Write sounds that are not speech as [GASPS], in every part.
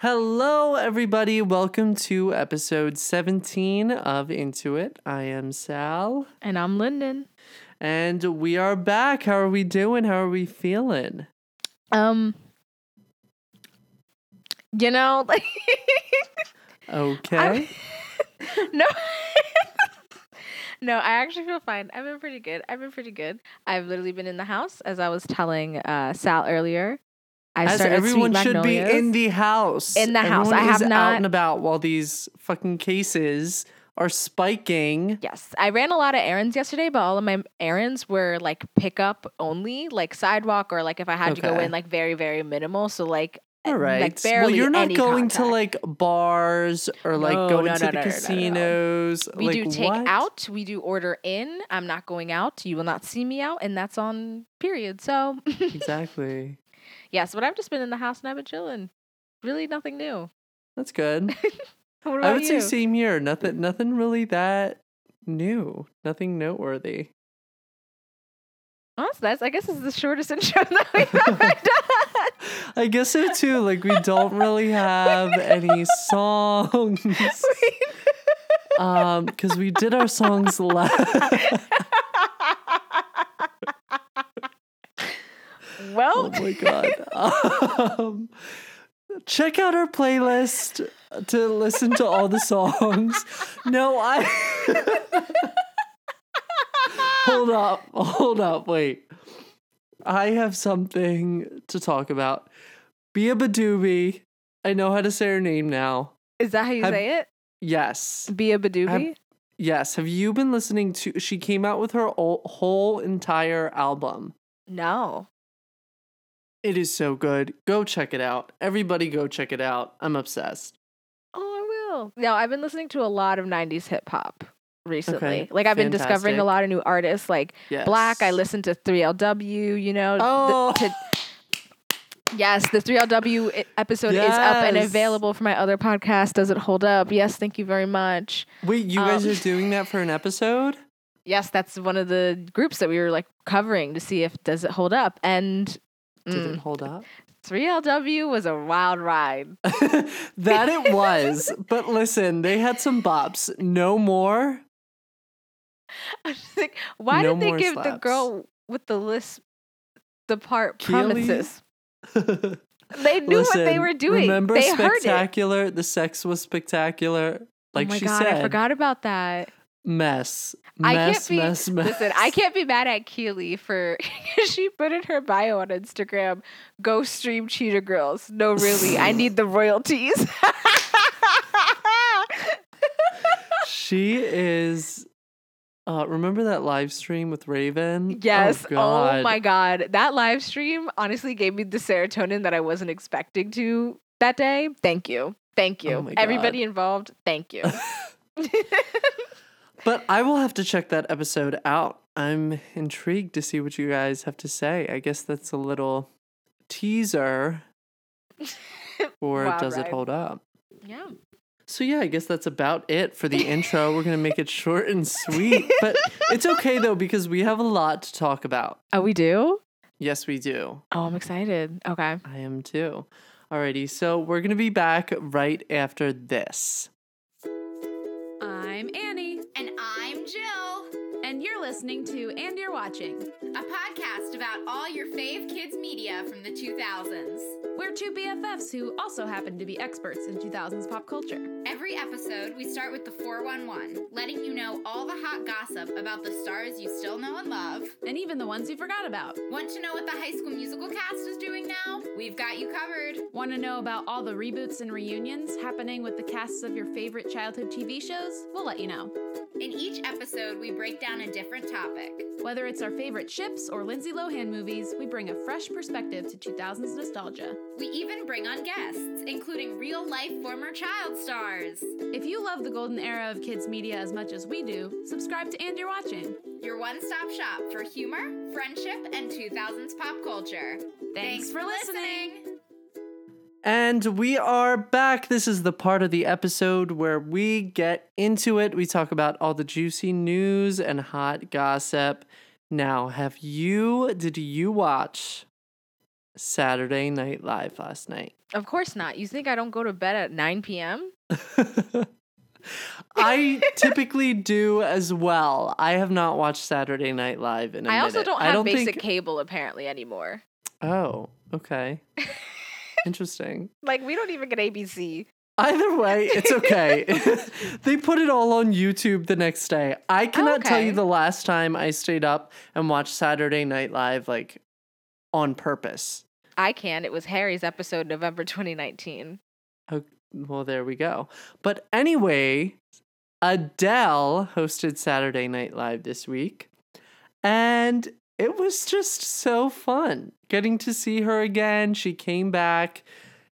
Hello, everybody. Welcome to episode 17 of Into It. I am Sal, And I'm Lyndon. and we are back. How are we doing? How are we feeling? Um, you know, [LAUGHS] like Okay. [LAUGHS] no, [LAUGHS] no, I actually feel fine. I've been pretty good. I've been pretty good. I've literally been in the house, as I was telling uh, Sal earlier. I As started everyone Sweet should be in the house. In the house. Everyone I have is out not- and about while these fucking cases are spiking. Yes, I ran a lot of errands yesterday, but all of my errands were like pickup only, like sidewalk, or like if I had to go Okay. in, like very, very minimal. So like, All right. like barely well, you're not any going to contact. like bars or like No, going no, to no, the no, no, no, no. casinos. We like, do take what? out, we do order in. I'm not going out. You will not see me out, and that's on period. So [LAUGHS] Exactly. Yes, but I've just been in the house and I've been chilling. Really, nothing new. That's good. [LAUGHS] I would say same here. Nothing nothing really that new. Nothing noteworthy. Oh, that's nice. I guess this is the shortest [LAUGHS] intro that we've ever [LAUGHS] done. I guess so too. Like we don't really have any songs. Um, because we did our songs last. Well, oh my god. [LAUGHS] Um, check out our playlist to listen to all the songs. No, I [LAUGHS] Hold up. Hold up. Wait. I have something to talk about. Beabadoobee. I know how to say her name now. is that how you Have- say it? Yes. Beabadoobee? Yes. Have you been listening to she came out with her ol- whole entire album. No. It is so good. Go check it out. Everybody go check it out. I'm obsessed. Oh, I will. Now, I've been listening to a lot of 90s hip hop recently. Okay, Like, I've been discovering a lot of new artists. Like, Yes. Black, I listened to 3LW, you know. the- Oh. to- yes, the 3LW i- episode is up and available for my other podcast. Does it hold up? Yes, thank you very much. Wait, you guys Um, are doing that for an episode? [LAUGHS] Yes, that's one of the groups that we were like covering to see if does it hold up. And Did mm, it hold up? 3LW was a wild ride. [LAUGHS] that it was. But listen, they had some bops. No more. [LAUGHS] I just think, why No did they give the girl with the list the part Kiely? promises? [LAUGHS] They knew what they were doing. Remember they heard it. spectacular? The sex was spectacular. Like oh my she god, said, I forgot about that. Mess, I can't mess, be- mess, mess. [LAUGHS] Listen, I can't be mad at Kiely for [LAUGHS] she put in her bio on Instagram, go stream Cheetah Girls. No, really, I need the royalties. [LAUGHS] She is. Uh, remember that live stream with Raven? yes. Oh, oh my god. That live stream honestly gave me the serotonin that I wasn't expecting to that day. Thank you. Thank you. Oh Everybody involved, thank you. But I will have to check that episode out. I'm intrigued to see what you guys have to say. I guess that's a little teaser. [LAUGHS] Or Wild does it hold up? yeah. So yeah, I guess that's about it for the [LAUGHS] intro. We're gonna make it short and sweet, but it's okay though because we have a lot to talk about. Oh, we do? Yes, we do. Oh, I'm excited. Okay. I am too. Alrighty, so we're gonna be back right after this. I'm Annie, And I'm Jill, and you're listening to And You're Watching. a podcast about all your fave kids media from the 2000s. We're two BFFs who also happen to be experts in 2000s pop culture. Every episode, we start with the 411, letting you know all the hot gossip about the stars you still know and love. And even the ones you forgot about. Want to know what the High School Musical cast is doing now? We've got you covered. Want to know about all the reboots and reunions happening with the casts of your favorite childhood TV shows? We'll let you know. In each episode, we break down a different topic. Whether it's our favorite ships or Lindsay Lohan movies, we bring a fresh perspective to 2000s nostalgia. We even bring on guests, including real life former child stars. If you love the golden era of kids media as much as we do, subscribe to And You're Watching. Your one stop shop for humor, friendship, and 2000s pop culture. Thanks for listening. And we are back. This is the part of the episode where we get into it. We talk about all the juicy news and hot gossip. Now, have you, did you watch Saturday Night Live last night. Of course not. You think I don't go to bed at 9 p.m.? [LAUGHS] I typically do as well. I have not watched Saturday Night Live in a I also minute. don't I have don't basic think- cable apparently anymore. Oh, okay. [LAUGHS] Interesting. [LAUGHS] Like we don't even get ABC. Either way, it's okay. [LAUGHS] [LAUGHS] they put it all on YouTube the next day. I cannot tell you the last time I stayed up and watched Saturday Night Live like on purpose. I can. It was Harry's episode November 2019. Well, there we go. But anyway, Adele hosted Saturday Night Live this week. And it was just so fun getting to see her again. She came back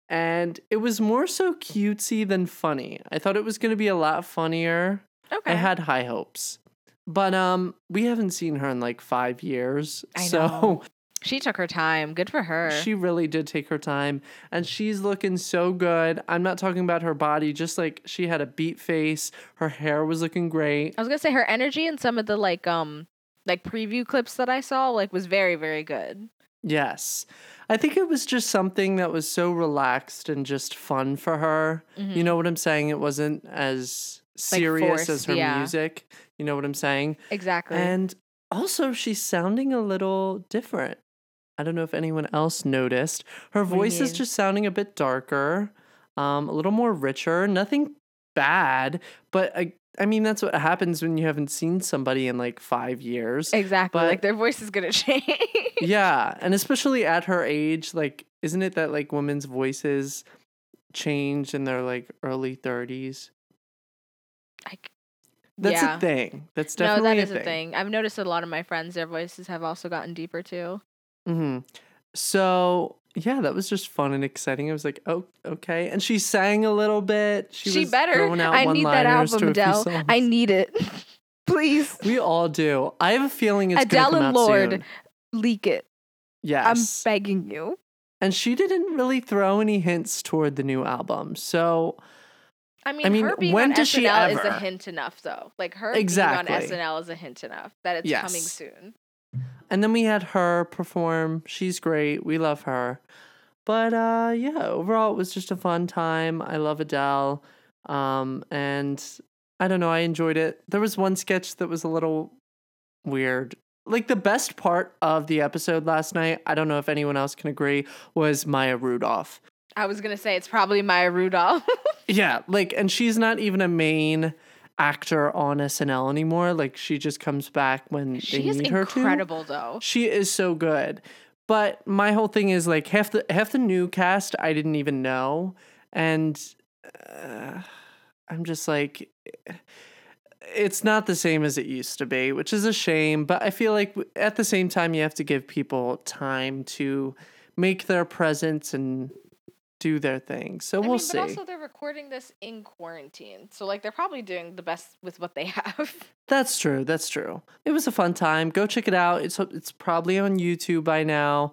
and it was more so cutesy than funny. I thought it was going to be a lot funnier. Okay. I had high hopes. But um we haven't seen her in like 5 years. I so know. [LAUGHS] she took her time. Good for her. she really did take her time and she's looking so good. I'm not talking about her body, just like she had a beat face. Her hair was looking great. I was gonna say her energy and some of the like um like preview clips that I saw like was very very good. Yes. I think it was just something that was so relaxed and just fun for her. You know what I'm saying? It wasn't as serious as forced, her yeah. music. You know what I'm saying? Exactly. And also, she's sounding a little different. I don't know if anyone else noticed. Her voice is just sounding a bit darker, um, a little more richer. Nothing bad, but I, I mean, that's what happens when you haven't seen somebody in like five years. exactly. but- like their voice is gonna [LAUGHS] change. yeah, and especially at her age, like, isn't it that like women's voices change in their like early 30s? Like, That's yeah. a thing. That's No, definitely that is a a thing. I've noticed a lot of my friends, their voices have also gotten deeper too. hmm So yeah, that was just fun and exciting. I was like, oh, okay. And she sang a little bit. She, She, was better. I need that album, to a few Adele. I need it. [LAUGHS] Please. we all do. I have a feeling it's Adele and Lorde, soon. leak it. Yes. I'm begging you. and she didn't really throw any hints toward the new album. So I mean, I mean, her being when on does she SNL is a hint enough, though. Like her Exactly. being on SNL is a hint enough that it's coming soon. And then we had her perform. She's great. We love her. But uh yeah, overall it was just a fun time. I love Adele. Um and I don't know, I enjoyed it. There was one sketch that was a little weird. Like the best part of the episode last night, I don't know if anyone else can agree, was Maya Rudolph. I was gonna say it's probably Maya Rudolph. [LAUGHS] Yeah, like and she's not even a main actor on SNL anymore. Like she just comes back when she they need her to. incredible, though. She is so good. But my whole thing is like half the half the new cast I didn't even know, and uh, I'm just like, it's not the same as it used to be, which is a shame. But I feel like at the same time you have to give people time to make their presence and do their thing. So I we'll mean, see. but also they're recording this in quarantine, so like they're probably doing the best with what they [LAUGHS] have. That's true. That's true. It was a fun time. Go check it out. It's it's probably on YouTube by now.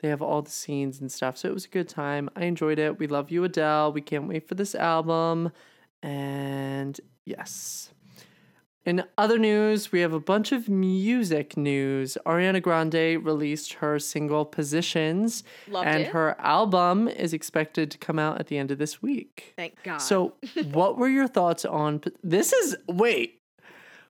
They have all the scenes and stuff. So it was a good time. I enjoyed it. We love you, Adele. We can't wait for this album. And yes. In other news, we have a bunch of music news. Ariana Grande released her single Positions, Loved and it. her album is expected to come out at the end of this week. Thank God. So, what were your thoughts on this? Is wait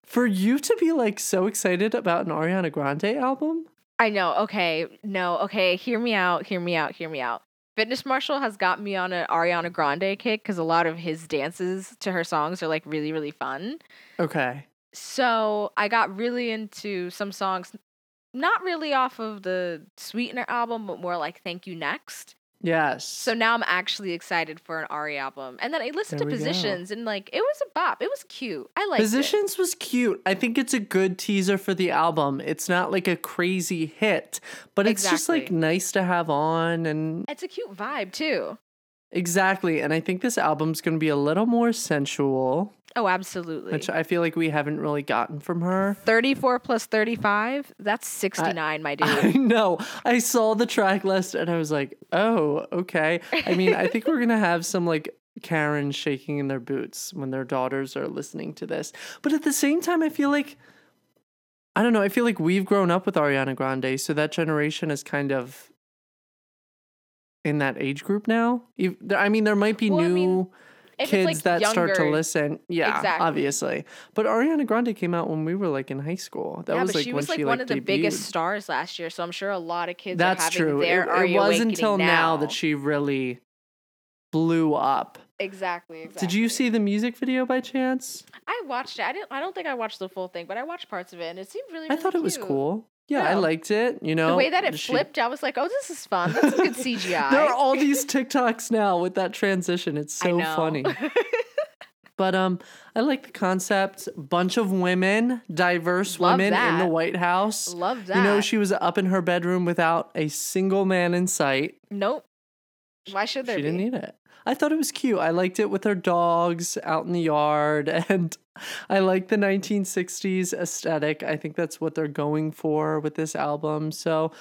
for you to be like so excited about an Ariana Grande album? I know. Okay. No. Okay. Hear me out. Hear me out. Hear me out. Fitness Marshall has got me on an Ariana Grande kick because a lot of his dances to her songs are like really, really fun. Okay, So I got really into some songs, not really off of the Sweetener album, but more like Thank You Next. yes. So now I'm actually excited for an Ari album. And then I listened There to we go. Positions and like it was a bop. It was cute. I liked it. Positions was cute. I think it's a good teaser for the album. It's not like a crazy hit, but it's just like nice to have on and It's a cute vibe too. Exactly. And I think this album's going to be a little more sensual, Oh, absolutely. which I feel like we haven't really gotten from her. 34 plus 35, that's 69, my dude. I know. I saw the track list and I was like, oh, okay. I mean, I think we're going to have some like Karen shaking in their boots when their daughters are listening to this. But at the same time, I feel like, I don't know, I feel like we've grown up with Ariana Grande. So that generation is kind of in that age group now. I mean, there might be Well, I new mean, kids it's, that like, start to listen. Yeah, Exactly. obviously. But Ariana Grande came out when we were like in high school. That yeah, was but like she when was like one like of the debuted. biggest stars last year, so I'm sure a lot of kids That's are true. It, it wasn't until now. now that she really blew up. exactly, exactly. Did you see the music video by chance? I watched it. I didn't. I don't think I watched the full thing, but I watched parts of it, and it seemed really. I really thought it was cool. Yeah, I liked it. You know, The way that it she- flipped, I was like, "Oh, this is fun. That's a good [LAUGHS] CGI." There are all these TikToks now with that transition. It's so funny. [LAUGHS] But um, I like the concept. Bunch of women, diverse Love women in the. White House. Love that. You know, she was up in her bedroom without a single man in sight. Nope. Why should there she be? didn't need it. I thought it was cute. I liked it with her dogs out in the yard, [LAUGHS] and I like the 1960s aesthetic. I think that's what they're going for with this album. So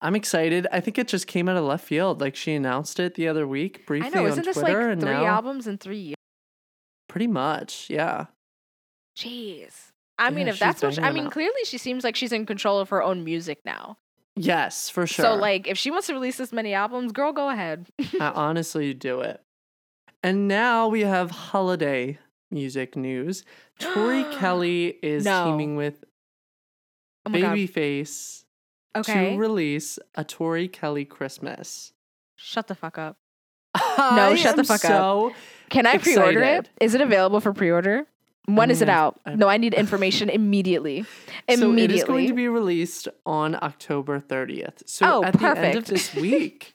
I'm excited. I think it just came out of left field. Like she announced it the other week briefly I know. on Isn't this Twitter, like and three now albums in three years? pretty much, yeah. Jeez. I mean, if that's what she, I mean, out. clearly she seems like she's in control of her own music now. Yes, for sure. So, like, if she wants to release this many albums, girl, go ahead. I [LAUGHS] honestly do it. And now we have holiday music news. Tori [GASPS] Kelly is No. teaming with Oh. Babyface Okay. to release a Tori Kelly Christmas. Shut the fuck up. [LAUGHS] I shut the fuck up. Can I pre-order it? Is it available for pre-order? When is it mean, I- out? I- no, I need information immediately. [LAUGHS] immediately. So it is going to be released on October 30th. So Oh, at the end of this [LAUGHS] week.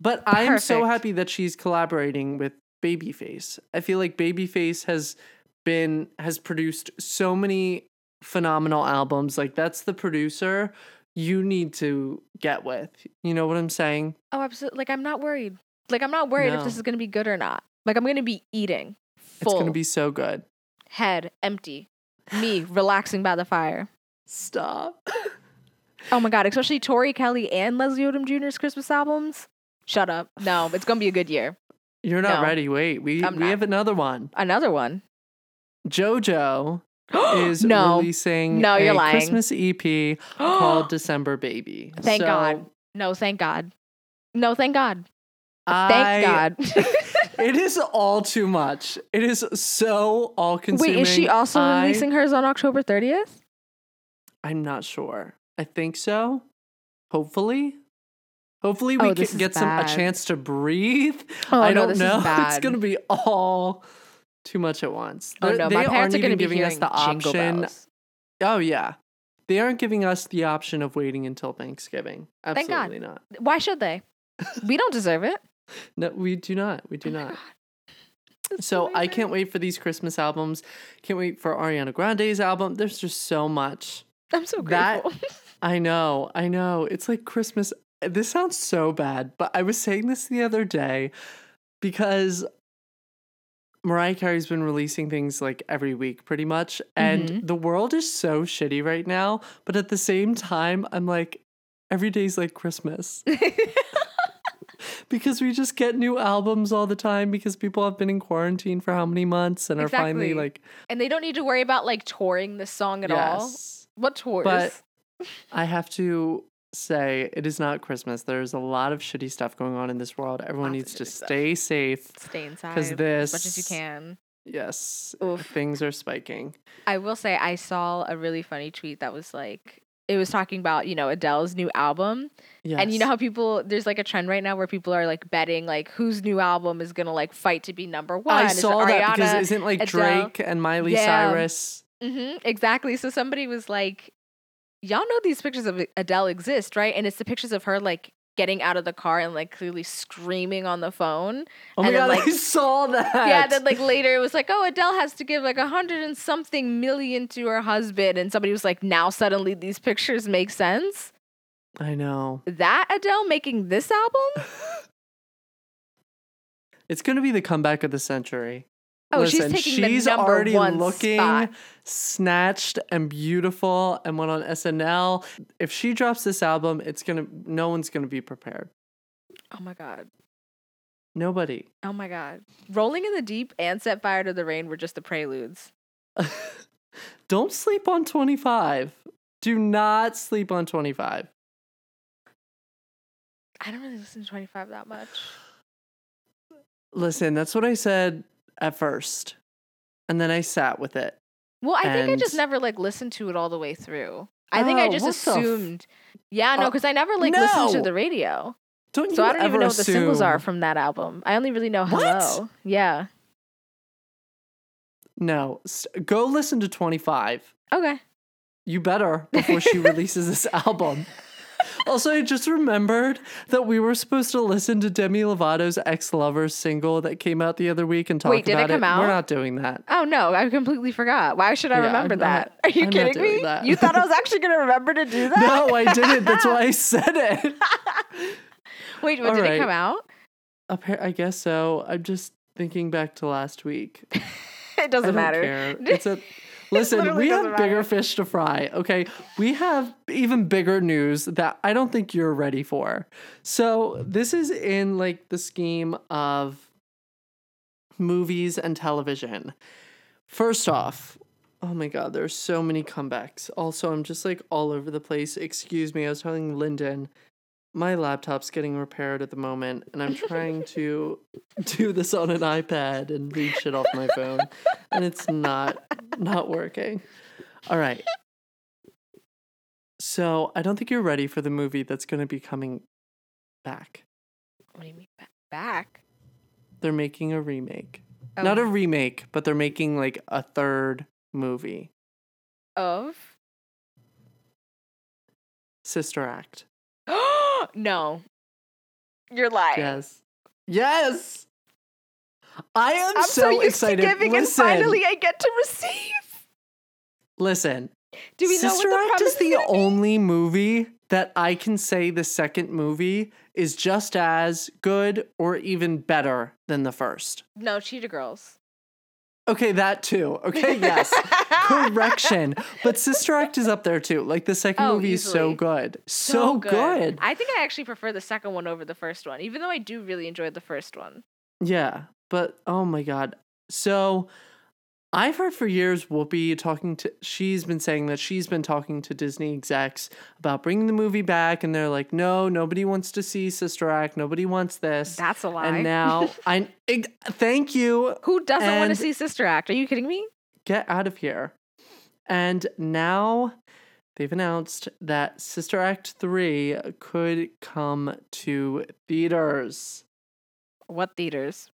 But I'm so happy that she's collaborating with Babyface. I feel like Babyface has been has produced so many phenomenal albums. Like that's the producer you need to get with. You know what I'm saying? oh, absolutely. Like, I'm not worried. Like, I'm not worried if this is going to be good or not. Like, I'm going to be eating. Full. It's going to be so good. Head empty. Me relaxing by the fire. Stop. Oh my god, especially Tori Kelly and Leslie Odom Jr.'s Christmas albums. Shut up. No, it's gonna be a good year. You're not No. ready. Wait, we I'm we not. have another one. Another one. JoJo [GASPS] is no. releasing No, you're a lying. Christmas EP called [GASPS] December Baby. Thank So God. No, thank God. No, thank God. I- Thank God. [LAUGHS] it is all too much. It is so all consuming. Wait, is she also I, releasing hers on October 30th? I'm not sure. I think so. Hopefully. Hopefully we Oh, can get some a chance to breathe. Oh, I no, don't know. [LAUGHS] It's gonna be all too much at once. Oh no, they my parents aren't are going to even be giving us the option. Oh yeah. They aren't giving us the option of waiting until Thanksgiving. Thank God. Absolutely not. Why should they? we don't deserve it. No, we do not. We do Oh not. So I can't wait for these Christmas albums. Can't wait for Ariana Grande's album. There's just so much. I'm so that- grateful. [LAUGHS] I know. I know. It's like Christmas. This sounds so bad, but I was saying this the other day because Mariah Carey's been releasing things like every week pretty much. And Mhm. the world is so shitty right now. But at the same time, I'm like, every day's like Christmas. [LAUGHS] because we just get new albums all the time because people have been in quarantine for how many months and are finally like and they don't need to worry about like touring this song at all. yes. What tours? But [LAUGHS] I have to say it is not Christmas. There's a lot of shitty stuff going on in this world. Everyone Lots needs to shitty stuff. stay safe. Stay inside 'Cause as much as you can. Yes. Oof. Things are spiking. I will say I saw a really funny tweet that was like it was talking about, you know, Adele's new album. Yes. And you know how people there's like a trend right now where people are like betting like whose new album is gonna like fight to be number one. I Is saw that because Ariana? isn't like Adele? Drake and Miley Yeah. Cyrus. hmm exactly. So somebody was like, Y'all know these pictures of Adele exist, right? And it's the pictures of her like getting out of the car and like clearly screaming on the phone. Oh my And then, god, like- I saw that. Yeah, then like later it was like, oh, Adele has to give like a hundred and something million to her husband, and somebody was like, now suddenly these pictures make sense. I know. That Adele making this album? [LAUGHS] It's gonna be the comeback of the century. Oh, Listen, she's taking she's the number already one looking spot. snatched and beautiful and went on SNL. If she drops this album, it's gonna no one's gonna be prepared. Oh my god. Nobody. Oh my god. Rolling in the Deep and Set Fire to the Rain were just the preludes. [LAUGHS] Don't sleep on 25. Do not sleep on 25. I don't really listen to 25 that much. Listen, that's what I said at first. And then I sat with it. Well, I think I just never like listened to it all the way through. I think I Oh, just what the f- assumed. yeah, no, oh, because I never like listened to the radio. Don't So I don't even know what the singles are from that album. I only really know What? Hello. Yeah. No, go listen to 25. Okay. You better before she releases this album. [LAUGHS] Also, I just remembered that we were supposed to listen to Demi Lovato's ex lover's single that came out the other week and talk about. Wait, did it about come out? We're not doing that. Oh no, I completely forgot. Why should I Yeah, remember I'm that? not- Are you I'm kidding me? that. You thought I was actually gonna remember to do that? No, I didn't. That's why I [LAUGHS] said it. Wait, All did it come out? I guess so. I'm just thinking back to last week. [LAUGHS] It doesn't matter. care. [LAUGHS] It's a listen. we have doesn't bigger matter. fish to fry. Okay, we have even bigger news that I don't think you're ready for. So this is in like the scheme of movies and television. First off. Oh my god, there's so many comebacks. Also, I'm just like all over the place. Excuse me, I was telling Lyndon my laptop's getting repaired at the moment and I'm trying to [LAUGHS] do this on an iPad and read shit off my phone and it's not not working. All right. So, I don't think you're ready for the movie that's going to be coming back. What do you mean back? They're making a remake. Oh, Not a remake, but they're making like a third movie. of? Sister Act. No. You're lying. Yes. Yes. I am I'm so, so, excited. to giving, listen, and finally I get to receive. listen. Do we know Sister what the Act is the be? only movie that I can say the second movie is just as good or even better than the first. No, Cheetah Girls. Okay, that too. Okay, [LAUGHS] yes. Correction. But Sister Act is up there too. Like the second Oh, movie is so good. So, good. I think I actually prefer the second one over the first one, even though I do really enjoy the first one. Yeah, but oh my god. So I've heard for years Whoopi talking to she's been saying that she's been talking to Disney execs about bringing the movie back and they're like, "No, nobody wants to see Sister Act. Nobody wants this." That's a lie. and now [LAUGHS] I ig- thank you. Who doesn't want to see Sister Act? Are you kidding me? Get out of here. And now they've announced that Sister Act 3 could come to theaters. What theaters?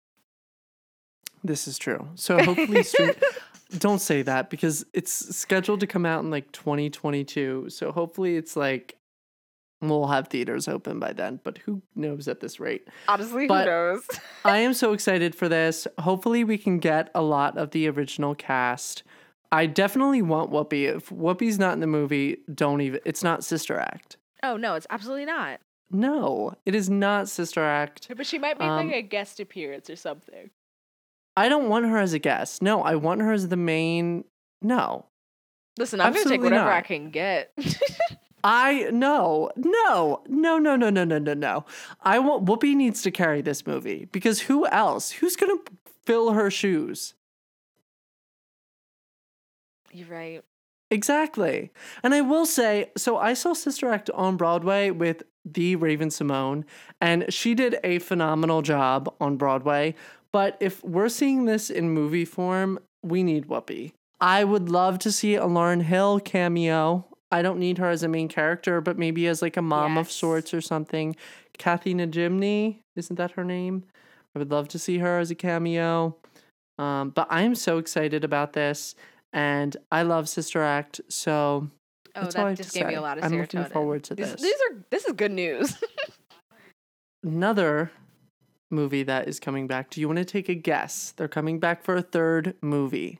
This is true. So hopefully, stream- [LAUGHS] don't say that because it's scheduled to come out in like 2022. So hopefully, it's like we'll have theaters open by then. But who knows at this rate? Honestly, But- who knows? I am so excited for this. Hopefully, we can get a lot of the original cast. I definitely want Whoopi. If Whoopi's not in the movie, don't even. It's not Sister Act. oh no, it's absolutely not. No, it is not Sister Act. But she might make Um, like a guest appearance or something. I don't want her as a guest. No, I want her as the main. No, Listen, I'm gonna take absolutely whatever I can get. [LAUGHS] I no, no, no, no, no, no, no, no, no. I want Whoopi needs to carry this movie because who else? Who's gonna fill her shoes? You're right. Exactly. And I will say, so I saw Sister Act on Broadway with the Raven-Symoné, and she did a phenomenal job on Broadway. But if we're seeing this in movie form, we need Whoopi. I would love to see a Lauryn Hill cameo. I don't need her as a main character, but maybe as like a mom of sorts or something. Kathy Najimy, isn't that her name? I would love to see her as a cameo. Um, but I'm so excited about this, and I love Sister Act. So Oh, That's that just to gave me say. a lot of I'm serotonin. looking forward to These- this. These are this is good news. [LAUGHS] another movie that is coming back. Do you want to take a guess? They're coming back for a third movie.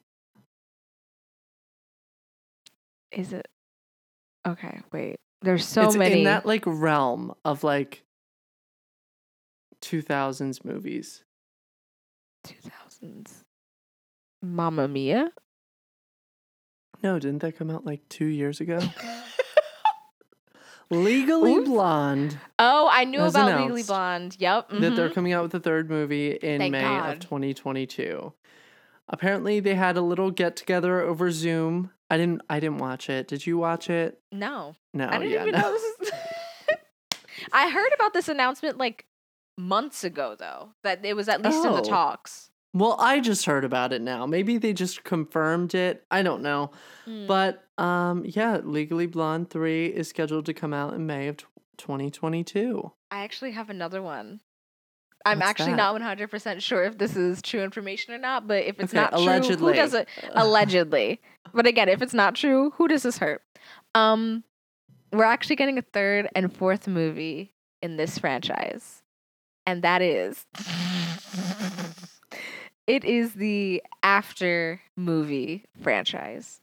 is it? Okay, wait. There's so it's many. in that like realm of like 2000s movies. 2000s. Mamma Mia. No, didn't that come out like two years ago? [LAUGHS] Legally Oops. Blonde. Oh, I knew about Legally Blonde. Yep. that they're mhm. coming out with a third movie in Thank May God. of 2022. Apparently they had a little get together over Zoom. I didn't I didn't watch it. Did you watch it? No, No, I didn't Oh, yeah, even no. know this is. [LAUGHS] I heard about this announcement like months ago, though, that it was at least in the Oh. talks. Well, I just heard about it now. Maybe they just confirmed it. I don't know. Mm. But um yeah, Legally Blonde 3 is scheduled to come out in May of 2022. I actually have another one. I'm What's actually that? not 100% sure if this is true information or not, but if it's Okay, not true, who does it? Allegedly. but again, if it's not true, who does this hurt? Um, we're actually getting a third and fourth movie in this franchise, and that is it is the After movie franchise.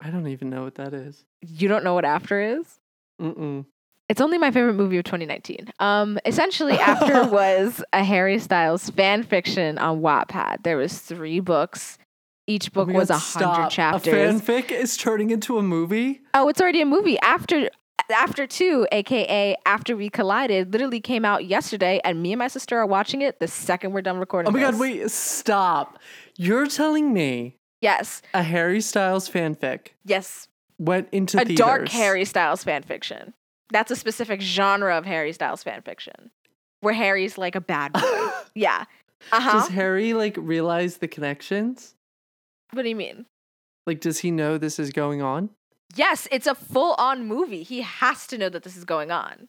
I don't even know what that is. You don't know what After is? Mm-mm. It's only my favorite movie of 2019. Um, essentially, After [LAUGHS] was a Harry Styles fan fiction on Wattpad. There was three books. Each Oh book my was God, a hundred stop. chapters. A fanfic is turning into a movie? oh, it's already a movie. After After Two, aka After We Collided, literally came out yesterday, and me and my sister are watching it the second we're done recording. Oh my god, this. wait, stop. You're telling me Yes, a Harry Styles fanfic yes, went into a theaters. dark Harry Styles fanfiction. That's a specific genre of Harry Styles fanfiction where Harry's like a bad boy. [LAUGHS] yeah. Uh huh. Does Harry like realize the connections? What do you mean? Like does he know this is going on? Yes, it's a full on movie. He has to know that this is going on.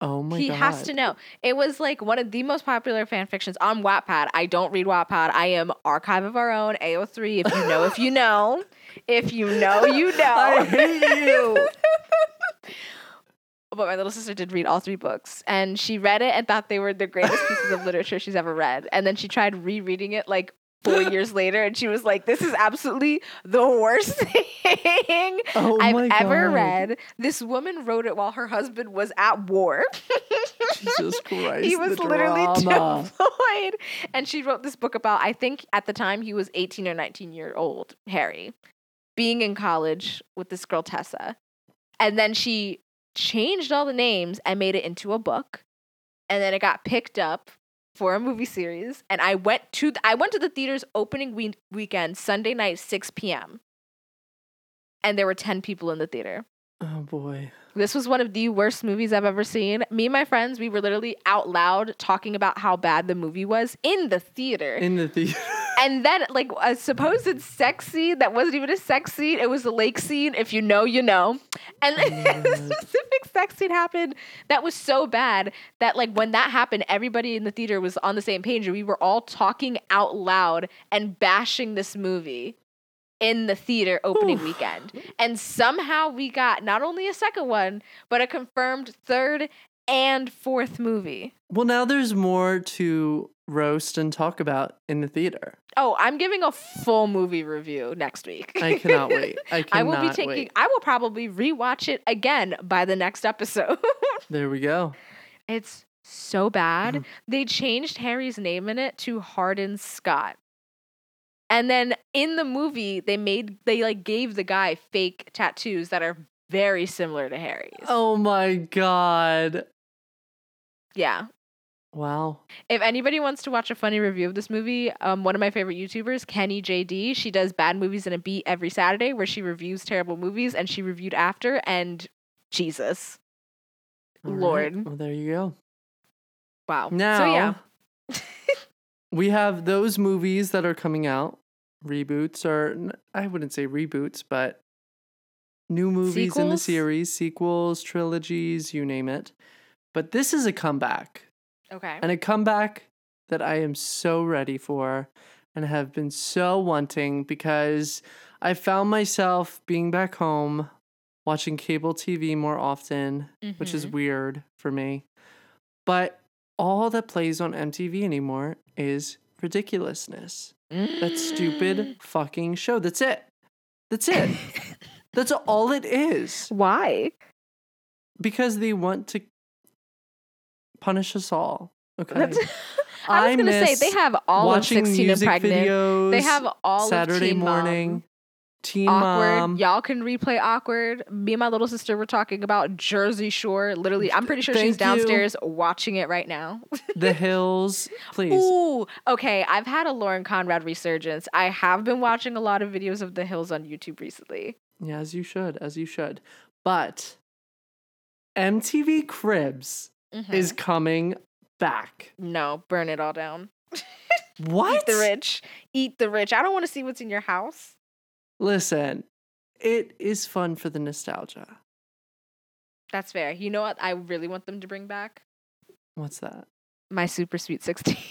Oh my he god. has to know. It was like one of the most popular fan fictions on Wattpad. I don't read Wattpad. I am Archive of Our Own, AO3. If you know, if you [LAUGHS] know. If you know, you [LAUGHS] know. I hate you. [LAUGHS] but my little sister did read all three books and she read it and thought they were the greatest pieces of literature she's ever read. And then she tried rereading it like four [GASPS] years later and she was like, This is absolutely the worst [LAUGHS] thing Oh I've ever God. read. This woman wrote it while her husband was at war. Jesus [LAUGHS] Christ. he was literally drama. deployed. And she wrote this book about, I think at the time he was 18 or 19 year old, Harry, being in college with this girl, Tessa. And then she changed all the names and made it into a book. And then it got picked up for a movie series. And I went to th- I went to the theater's opening we- weekend, Sunday night, 6 p.m. And there were 10 people in the theater. Oh boy. This was one of the worst movies I've ever seen. Me and my friends, we were literally out loud talking about how bad the movie was in the theater. In the theater. [LAUGHS] and then, like, a supposed sex scene that wasn't even a sex scene, it was a lake scene. If you know, you know. And [LAUGHS] a mm. specific sex scene happened that was so bad that, like, when that happened, everybody in the theater was on the same page. And we were all talking out loud and bashing this movie in the theater opening Oof. weekend. And somehow we got not only a second one, but a confirmed third and fourth movie. well, now there's more to roast and talk about in the theater. Oh, I'm giving a full movie review next week. I cannot wait. [LAUGHS] I cannot I will be taking wait. I will probably rewatch it again by the next episode. [LAUGHS] There we go. it's so bad. Mhm. They changed Harry's name in it to Hardin Scott. And then in the movie, they made they like gave the guy fake tattoos that are very similar to Harry's. Oh my god. Yeah. Wow. If anybody wants to watch a funny review of this movie, um, one of my favorite YouTubers, Kenny JD, she does bad movies in a beat every Saturday where she reviews terrible movies and she reviewed after and Jesus. All right. Lord. Well, there you go. Wow. Now, so yeah. [LAUGHS] we have those movies that are coming out, reboots, or I wouldn't say reboots, but new movies in the series, sequels, trilogies, you name it. But this is a comeback, Okay. and a comeback that I am so ready for and have been so wanting because I found myself being back home watching cable TV more often which is Mhm. weird for me. But all that plays on MTV anymore is ridiculousness. That Mm. stupid fucking show. That's it. That's it. [LAUGHS] That's all it is. Why? Because they want to punish us all. Okay. [LAUGHS] I was gonna say they have all of 16 and pregnant. videos. They have all Saturday of morning. Mom. Teen Awkward. Mom. Y'all can replay awkward. Me and my little sister were talking about Jersey Shore. Literally, I'm pretty sure she's Thank you. downstairs watching it right now. The [LAUGHS] Hills. Please. Ooh, okay. I've had a Lauren Conrad resurgence. I have been watching a lot of videos of the hills on YouTube recently. Yeah, as you should, as you should. But MTV Cribs Mhm. is coming back. no, burn it all down. What? [LAUGHS] Eat the rich. Eat the rich. I don't want to see what's in your house. Listen, it is fun for the nostalgia. That's fair. You know what? I really want them to bring back What's that? my Super Sweet Sixteen. [LAUGHS]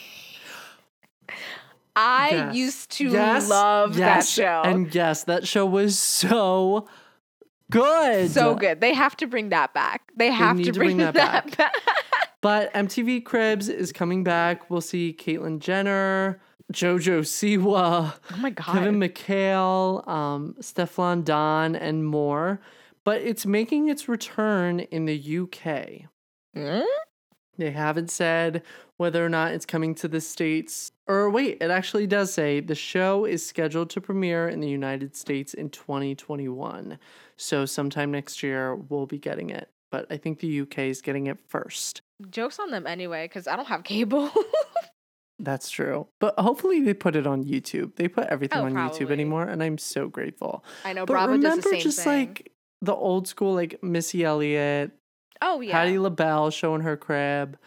I Yes. used to Yes, love yes, that show. And yes, that show was so good. so good. They have to bring that back. They have need to to bring, bring that that, back. [LAUGHS] But MTV Cribs is coming back. We'll see Caitlyn Jenner, JoJo Siwa, oh my god. Kevin McHale, um, Stefflon Don, and more. But it's making its return in the UK. Hmm? They haven't said whether or not it's coming to the States. Or wait, it actually does say the show is scheduled to premiere in the United States in 2021. So sometime next year we'll be getting it. But I think the UK is getting it first. Jokes on them anyway, because I don't have cable. [LAUGHS] That's true. But hopefully they put it on YouTube. They put everything Oh, on YouTube anymore, and I'm so grateful. I know but Bravo remember does the same just thing. like the old school, like Missy Elliott, oh yeah, Patti LaBelle showing her crib.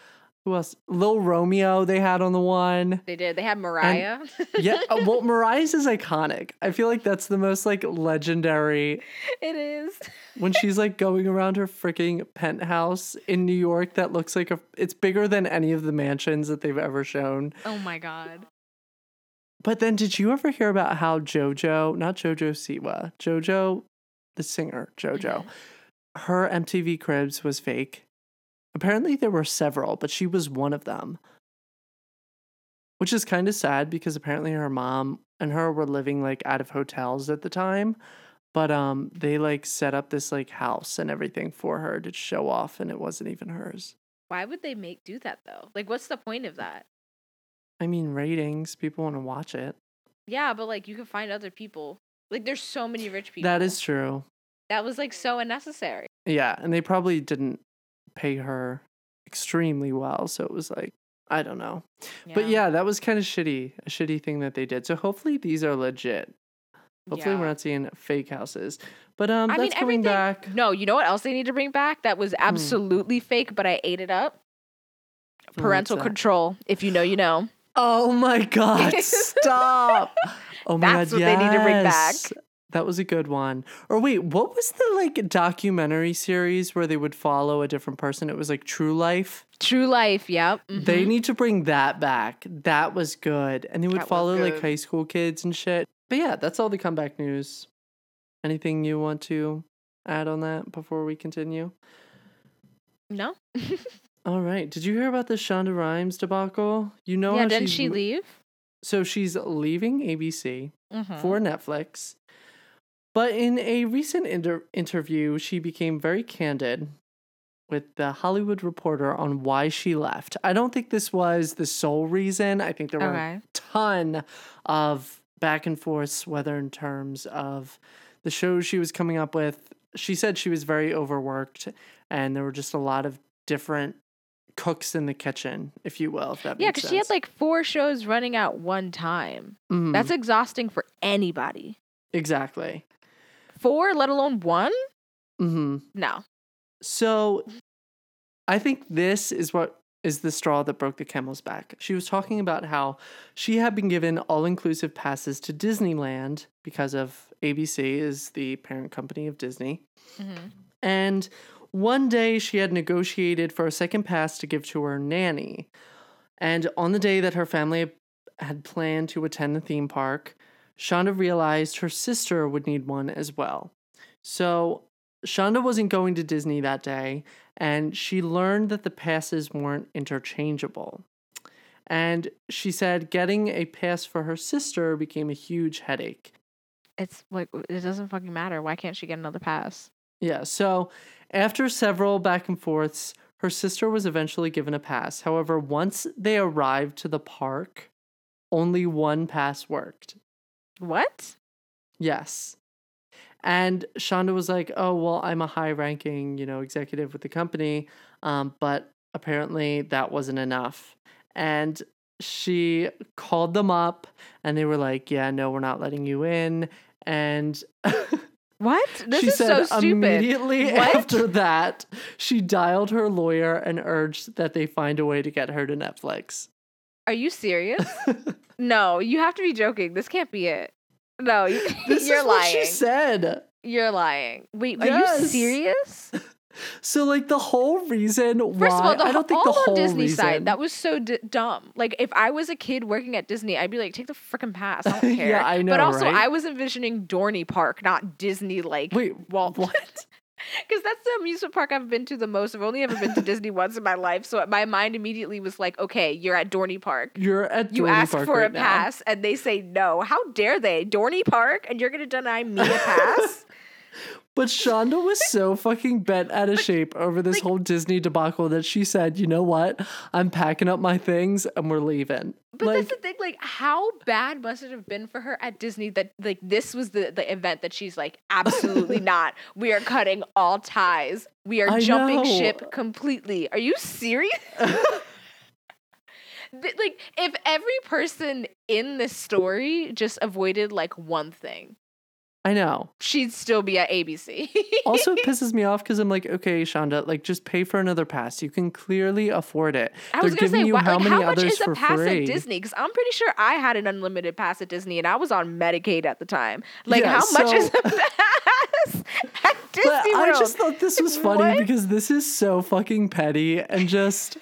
Who else? Lil Romeo they had on the one. they did. They had Mariah. [LAUGHS] yeah, uh, well, Mariah's is iconic. I feel like that's the most like legendary [LAUGHS] it is. when she's like going around her freaking penthouse in New York that looks like a it's bigger than any of the mansions that they've ever shown. Oh my god. But then did you ever hear about how JoJo, not JoJo Siwa, JoJo the singer, JoJo, her MTV Cribs was fake? Apparently there were several, but she was one of them. Which is kind of sad because apparently her mom and her were living like out of hotels at the time. But um they like set up this like house and everything for her to show off and it wasn't even hers. Why would they make do that though? Like, what's the point of that? I mean ratings, people want to watch it. Yeah, but like you can find other people. Like, there's so many rich people. That is true. that was like so unnecessary. Yeah, and they probably didn't pay her extremely well, so it was like I don't know. But yeah, that was kind of shitty, a shitty thing that they did. So hopefully these are legit. Hopefully we're not seeing fake houses. But um I that's mean, coming everything- back. No, you know what else they need to bring back? That Hmm. was absolutely fake, but I ate it up. Parental control. If you know, you know. Oh my god, [LAUGHS] stop. Oh my That's god. what they need to bring back. Yes. That was a good one. Or wait, what was the like documentary series where they would follow a different person? It was like True Life. True life. Yep. They mhm. need to bring that back. That was good. And they would That follow like high school kids and shit. But yeah, that's all the comeback news. Anything you want to add on that before we continue? no. [LAUGHS] All right. Did you hear about the Shonda Rhimes debacle? You know yeah. how Didn't she's she leave? So she's leaving ABC Mhm. for Netflix. But in a recent inter- interview, she became very candid with the Hollywood Reporter on why she left. I don't think this was the sole reason. I think there were Okay. a ton of back and forths, whether in terms of the shows she was coming up with. She said she was very overworked, and there were just a lot of different cooks in the kitchen, if you will. If that Yeah, because she had like four shows running at one time. Mhm, That's exhausting for anybody. exactly. Four, let alone one? Mm-hmm. No. So I think this is what is the straw that broke the camel's back. She was talking about how she had been given all inclusive passes to Disneyland because of ABC is the parent company of Disney. Mm-hmm. And one day she had negotiated for a second pass to give to her nanny. And on the day that her family had planned to attend the theme park, Shonda realized her sister would need one as well. So Shonda wasn't going to Disney that day, and she learned that the passes weren't interchangeable. And she said getting a pass for her sister became a huge headache. It's like, it doesn't fucking matter. Why can't she get another pass? Yeah, so after several back and forths, her sister was eventually given a pass. However, once they arrived to the park, only one pass worked. What? Yes. And Shonda was like, "Oh, well, I'm a high-ranking, you know, executive with the company, um, but apparently that wasn't enough." And she called them up, and they were like, "Yeah, no, we're not letting you in." And [LAUGHS] What? This she is said so stupid. immediately [LAUGHS] What? after that, she dialed her lawyer and urged that they find a way to get her to Netflix. Are you serious? [LAUGHS] no, you have to be joking. This can't be it. No, you, This [LAUGHS] you're is what lying. she said. You're lying. Wait, are you serious? [LAUGHS] So, like, the whole reason First why of all, the, I don't think the whole Disney reason, side, that was so d- dumb. Like, if I was a kid working at Disney, I'd be like, take the freaking pass. I don't Yeah. I know, But also, right? I was envisioning Dorney Park, not Disney. Like, Wait, Walt. what? Because that's the amusement park I've been to the most. I've only ever been to [LAUGHS] Disney once in my life. So my mind immediately was like, okay, you're at Dorney Park. You're at You Dorney ask Park for right a now. pass and they say no. How dare they? Dorney Park and you're going to deny me a pass? [LAUGHS] But Shonda was so [LAUGHS] fucking bent out of shape over this like- whole Disney debacle that she said, "You know what? I'm packing up my things and we're leaving." But like, that's the thing, like, how bad must it have been for her at Disney that like this was the, the event that she's like, absolutely [LAUGHS] not. We are cutting all ties. We are I jumping know. ship completely. Are you serious? [LAUGHS] Like, if every person in this story just avoided like one thing, I know. she'd still be at ABC. Also, it [LAUGHS] pisses me off because I'm like, okay, Shonda, like just pay for another pass. You can clearly afford it. I was They're giving say, you why, how like, many how much others is a pass free. at Disney? Because I'm pretty sure I had an unlimited pass at Disney, and I was on Medicaid at the time. Like, Yeah, how much is a [LAUGHS] pass at [LAUGHS] Disney But World? I just thought this was funny What? because this is so fucking petty and just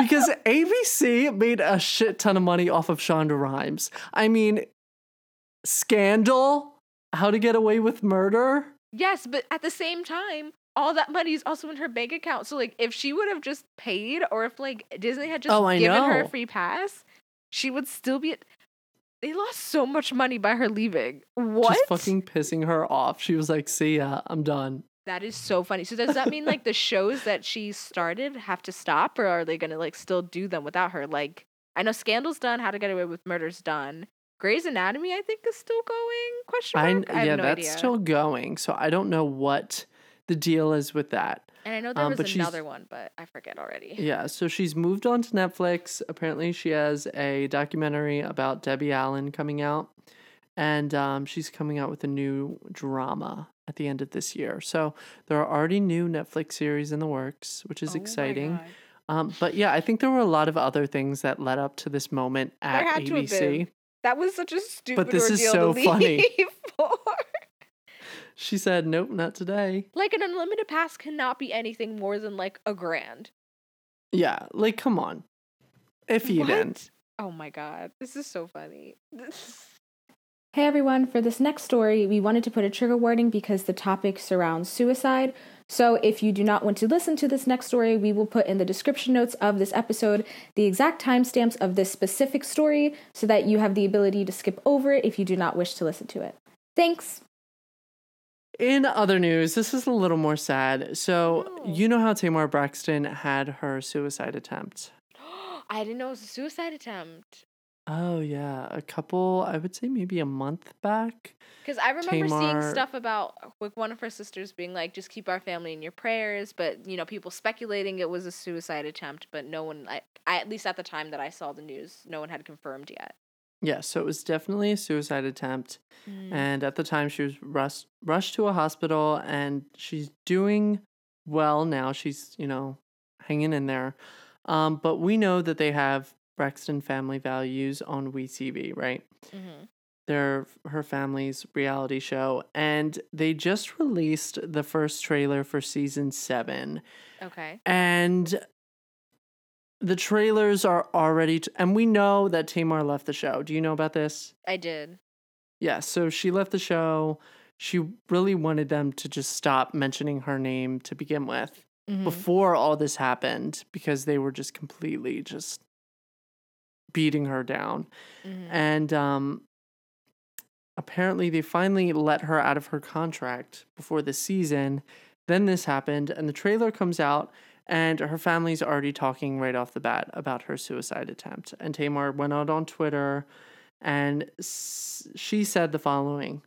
because ABC made a shit ton of money off of Shonda Rhimes. I mean, Scandal, How to Get Away with Murder. yes, but at the same time, all that money is also in her bank account. So, like, if she would have just paid, or if like Disney had just Oh, given her a free pass, she would still be. They lost so much money by her leaving. What? Just fucking pissing her off. She was like, "See ya, I'm done." That is so funny. So does that mean like the shows that she started have to stop, or are they gonna like still do them without her? Like I know Scandal's done, How to Get Away with Murder's done. Grey's Anatomy, I think, is still going. Question mark. I, have yeah, no that's idea. still going. So I don't know what the deal is with that. and I know there um, was another one, but I forget already. [LAUGHS] Yeah, so she's moved on to Netflix. Apparently, she has a documentary about Debbie Allen coming out, and um, she's coming out with a new drama at the end of this year. So there are already new Netflix series in the works, which is Oh exciting. Um, but yeah, I think there were a lot of other things that led up to this moment at had to have ABC. Been. That was such a stupid this is ordeal so [LAUGHS] to funny. leave for. She said, "Nope, not today." Like an unlimited pass cannot be anything more than like a grand. Yeah, like come on, if you didn't. Oh my god, this is so funny. [LAUGHS] Hey everyone, for this next story, we wanted to put a trigger warning because the topic surrounds suicide. So if you do not want to listen to this next story, we will put in the description notes of this episode the exact timestamps of this specific story so that you have the ability to skip over it if you do not wish to listen to it. Thanks. In other news, this is a little more sad. So, Oh. you know how Tamar Braxton had her suicide attempt? [GASPS] I didn't know it was a suicide attempt. Oh, yeah. A couple, I would say maybe a month back. Because I remember seeing stuff about like one of her sisters being like, "Just keep our family in your prayers," but you know, people speculating it was a suicide attempt, but no one, I, I at least at the time that I saw the news, no one had confirmed yet. Yeah, so it was definitely a suicide attempt. Mm. And at the time, she was rushed, rushed to a hospital and she's doing well now. She's, you know, hanging in there. Um, but we know that they have Braxton Family Values on WeTV, right? Mhm. They're her family's reality show. And they just released the first trailer for season seven. Okay. And the trailers are already, t- and we know that Tamar left the show. Do you know about this? I did. Yeah, so she left the show. She really wanted them to just stop mentioning her name to begin with Mhm. before all this happened because they were just completely just beating her down. Mhm. And um apparently they finally let her out of her contract before the season. Then this happened and the trailer comes out and her family's already talking right off the bat about her suicide attempt. And Tamar went out on Twitter and s- she said the following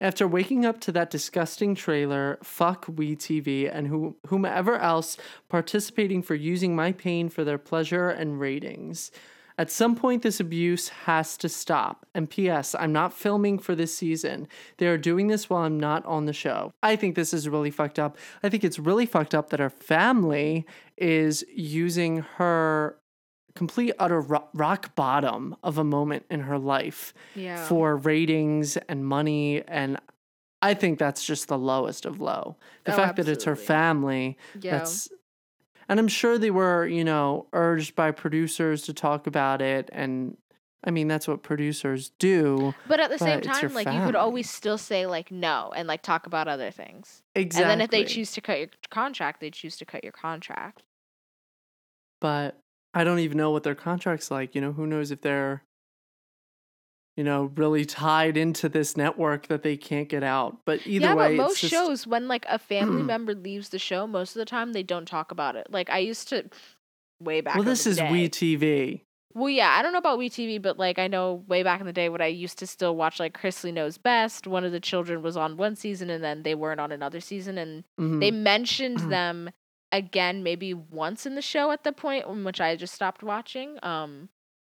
After waking up to that disgusting trailer, fuck WeTV and who, whomever else participating for using my pain for their pleasure and ratings. At some point, this abuse has to stop. And P.S., I'm not filming for this season. They are doing this while I'm not on the show. I think this is really fucked up. I think it's really fucked up that her family is using her complete utter rock bottom of a moment in her life Yeah. for ratings and money and I think that's just the lowest of low. The Oh, fact that it's her family Yeah. that's and I'm sure they were, you know, urged by producers to talk about it and I mean that's what producers do. But at the same but your time, like you could always still say like no and like talk about other things. Exactly. And then if they choose to cut your contract, they choose to cut your contract. but I don't even know what their contract's like. You know, who knows if they're, you know, really tied into this network that they can't get out. But either yeah, way, but most just, shows, when like a family [CLEARS THROAT] member leaves the show, most of the time they don't talk about it. Like I used to, way back. well, this is day. We TV. Well, yeah, I don't know about WeTV, but like I know way back in the day when I used to still watch like Chrisley Knows Best. One of the children was on one season and then they weren't on another season, and Mhm. they mentioned Mm-hmm. [CLEARS THROAT] them again maybe once in the show at the point in which I just stopped watching. Um,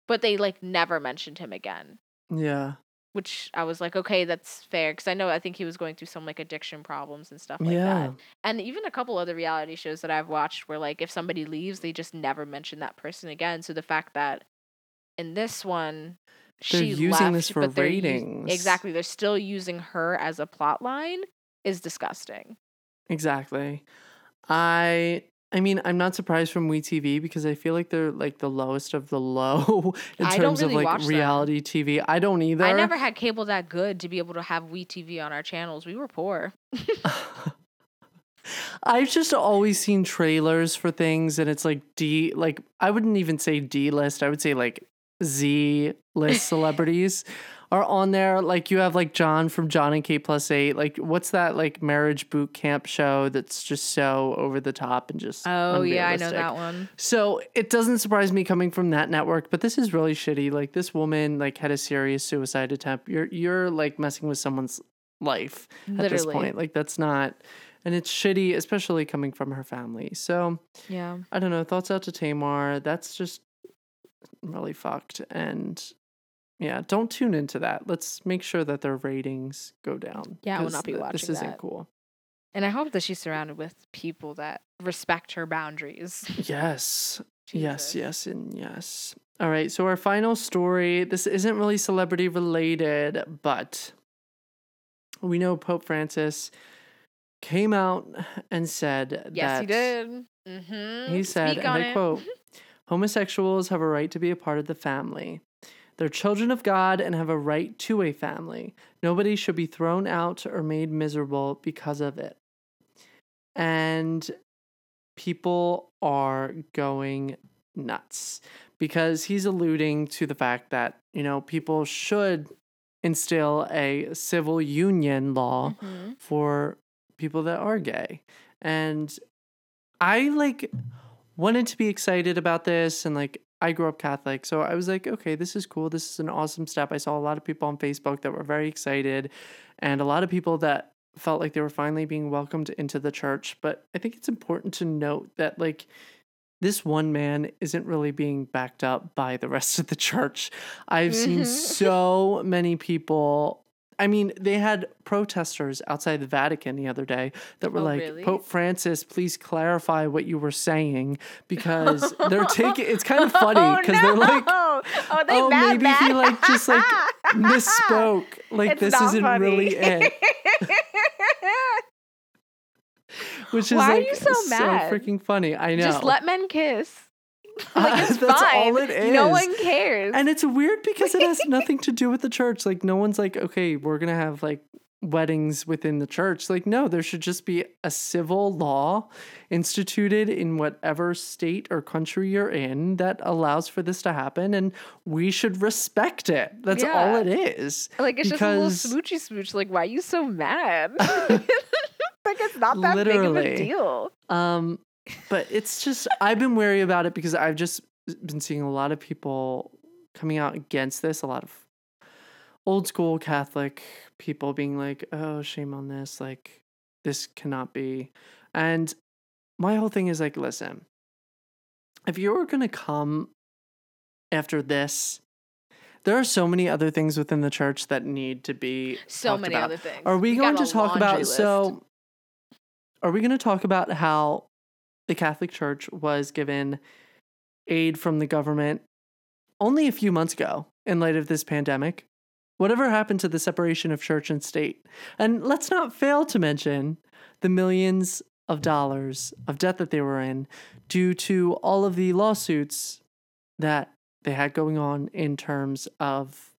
but they like never mentioned him again, yeah, which I was like, okay, that's fair because I know I think he was going through some like addiction problems and stuff like yeah. that. And even a couple other reality shows that I've watched where like if somebody leaves, they just never mention that person again. So the fact that in this one They're she using left, this for they're us- ratings. exactly, they're still using her as a plot line is disgusting. Exactly. I I mean, I'm not surprised from WeTV because I feel like they're like the lowest of the [LAUGHS] low in I terms really of like watch them. reality TV. I don't either. I never had cable that good to be able to have WeTV on our channels. We were poor. [LAUGHS] I've just always seen trailers for things and it's like D like I wouldn't even say D list. I would say like Z list [LAUGHS] celebrities are on there. Like you have like John from John and K plus eight. Like what's that like marriage boot camp show that's just so over the top and just Oh yeah, I know that one. So it doesn't surprise me coming from that network, but this is really shitty. Like this woman like had a serious suicide attempt. You're you're like messing with someone's life at this point. Like that's not and it's shitty, especially coming from her family. So Yeah. I don't know. Thoughts out to Tamar. That's just really fucked. And yeah, don't tune into that. Let's make sure that their ratings go down. Yeah, I will not be th- This watching isn't cool. And I hope that she's surrounded with people that respect her boundaries. [LAUGHS] Yes. Yes, Jesus. yes, and yes. All right. So our final story. This isn't really celebrity related, but we know Pope Francis came out and said Yes, that he did. Mm-hmm. He said, Speak and I it. quote, [LAUGHS] homosexuals have a right to be a part of the family. They're children of God and have a right to a family. Nobody should be thrown out or made miserable because of it. And people are going nuts because he's alluding to the fact that, you know, people should instill a civil union law Mhm. for people that are gay. And I like wanted to be excited about this and like I grew up Catholic, so I was like, okay, this is cool. This is an awesome step. I saw a lot of people on Facebook that were very excited and a lot of people that felt like they were finally being welcomed into the church, but I think it's important to note that like this one man isn't really being backed up by the rest of the church. I've seen Mhm. so many people. I mean, they had protesters outside the Vatican the other day that were Oh, like, really? Pope Francis, please clarify what you were saying because [LAUGHS] they're taking it's kind of funny oh, because they're like, oh, they oh, mad, maybe he like just like misspoke. Like It's this isn't funny. really it. [LAUGHS] Which is Why are like you so mad? freaking funny. I know. Just let men kiss. [LAUGHS] Like it's [LAUGHS] that's fine. all it No one cares. And it's weird because it has [LAUGHS] nothing to do with the church. Like no one's like, okay, we're gonna have like weddings within the church. Like, no, there should just be a civil law instituted in whatever state or country you're in that allows for this to happen, and we should respect it. That's all it is. like it's because- just a little smoochy smooch. Like, why are you so mad? like it's not that big of a deal. Um, but it's just I've been wary about it because I've just been seeing a lot of people coming out against this. A lot of old school Catholic people being like, "Oh, shame on this! Like, this cannot be." And my whole thing is like, listen, if you're gonna come after this. There are so many other things within the church that need to be So many about. other things. Are we, got going to talk about list. so are we going to talk about how the Catholic Church was given aid from the government only a few months ago in light of this pandemic? Whatever happened to the separation of church and state? And let's not fail to mention the millions of dollars of debt that they were in due to all of the lawsuits that they had going on in terms of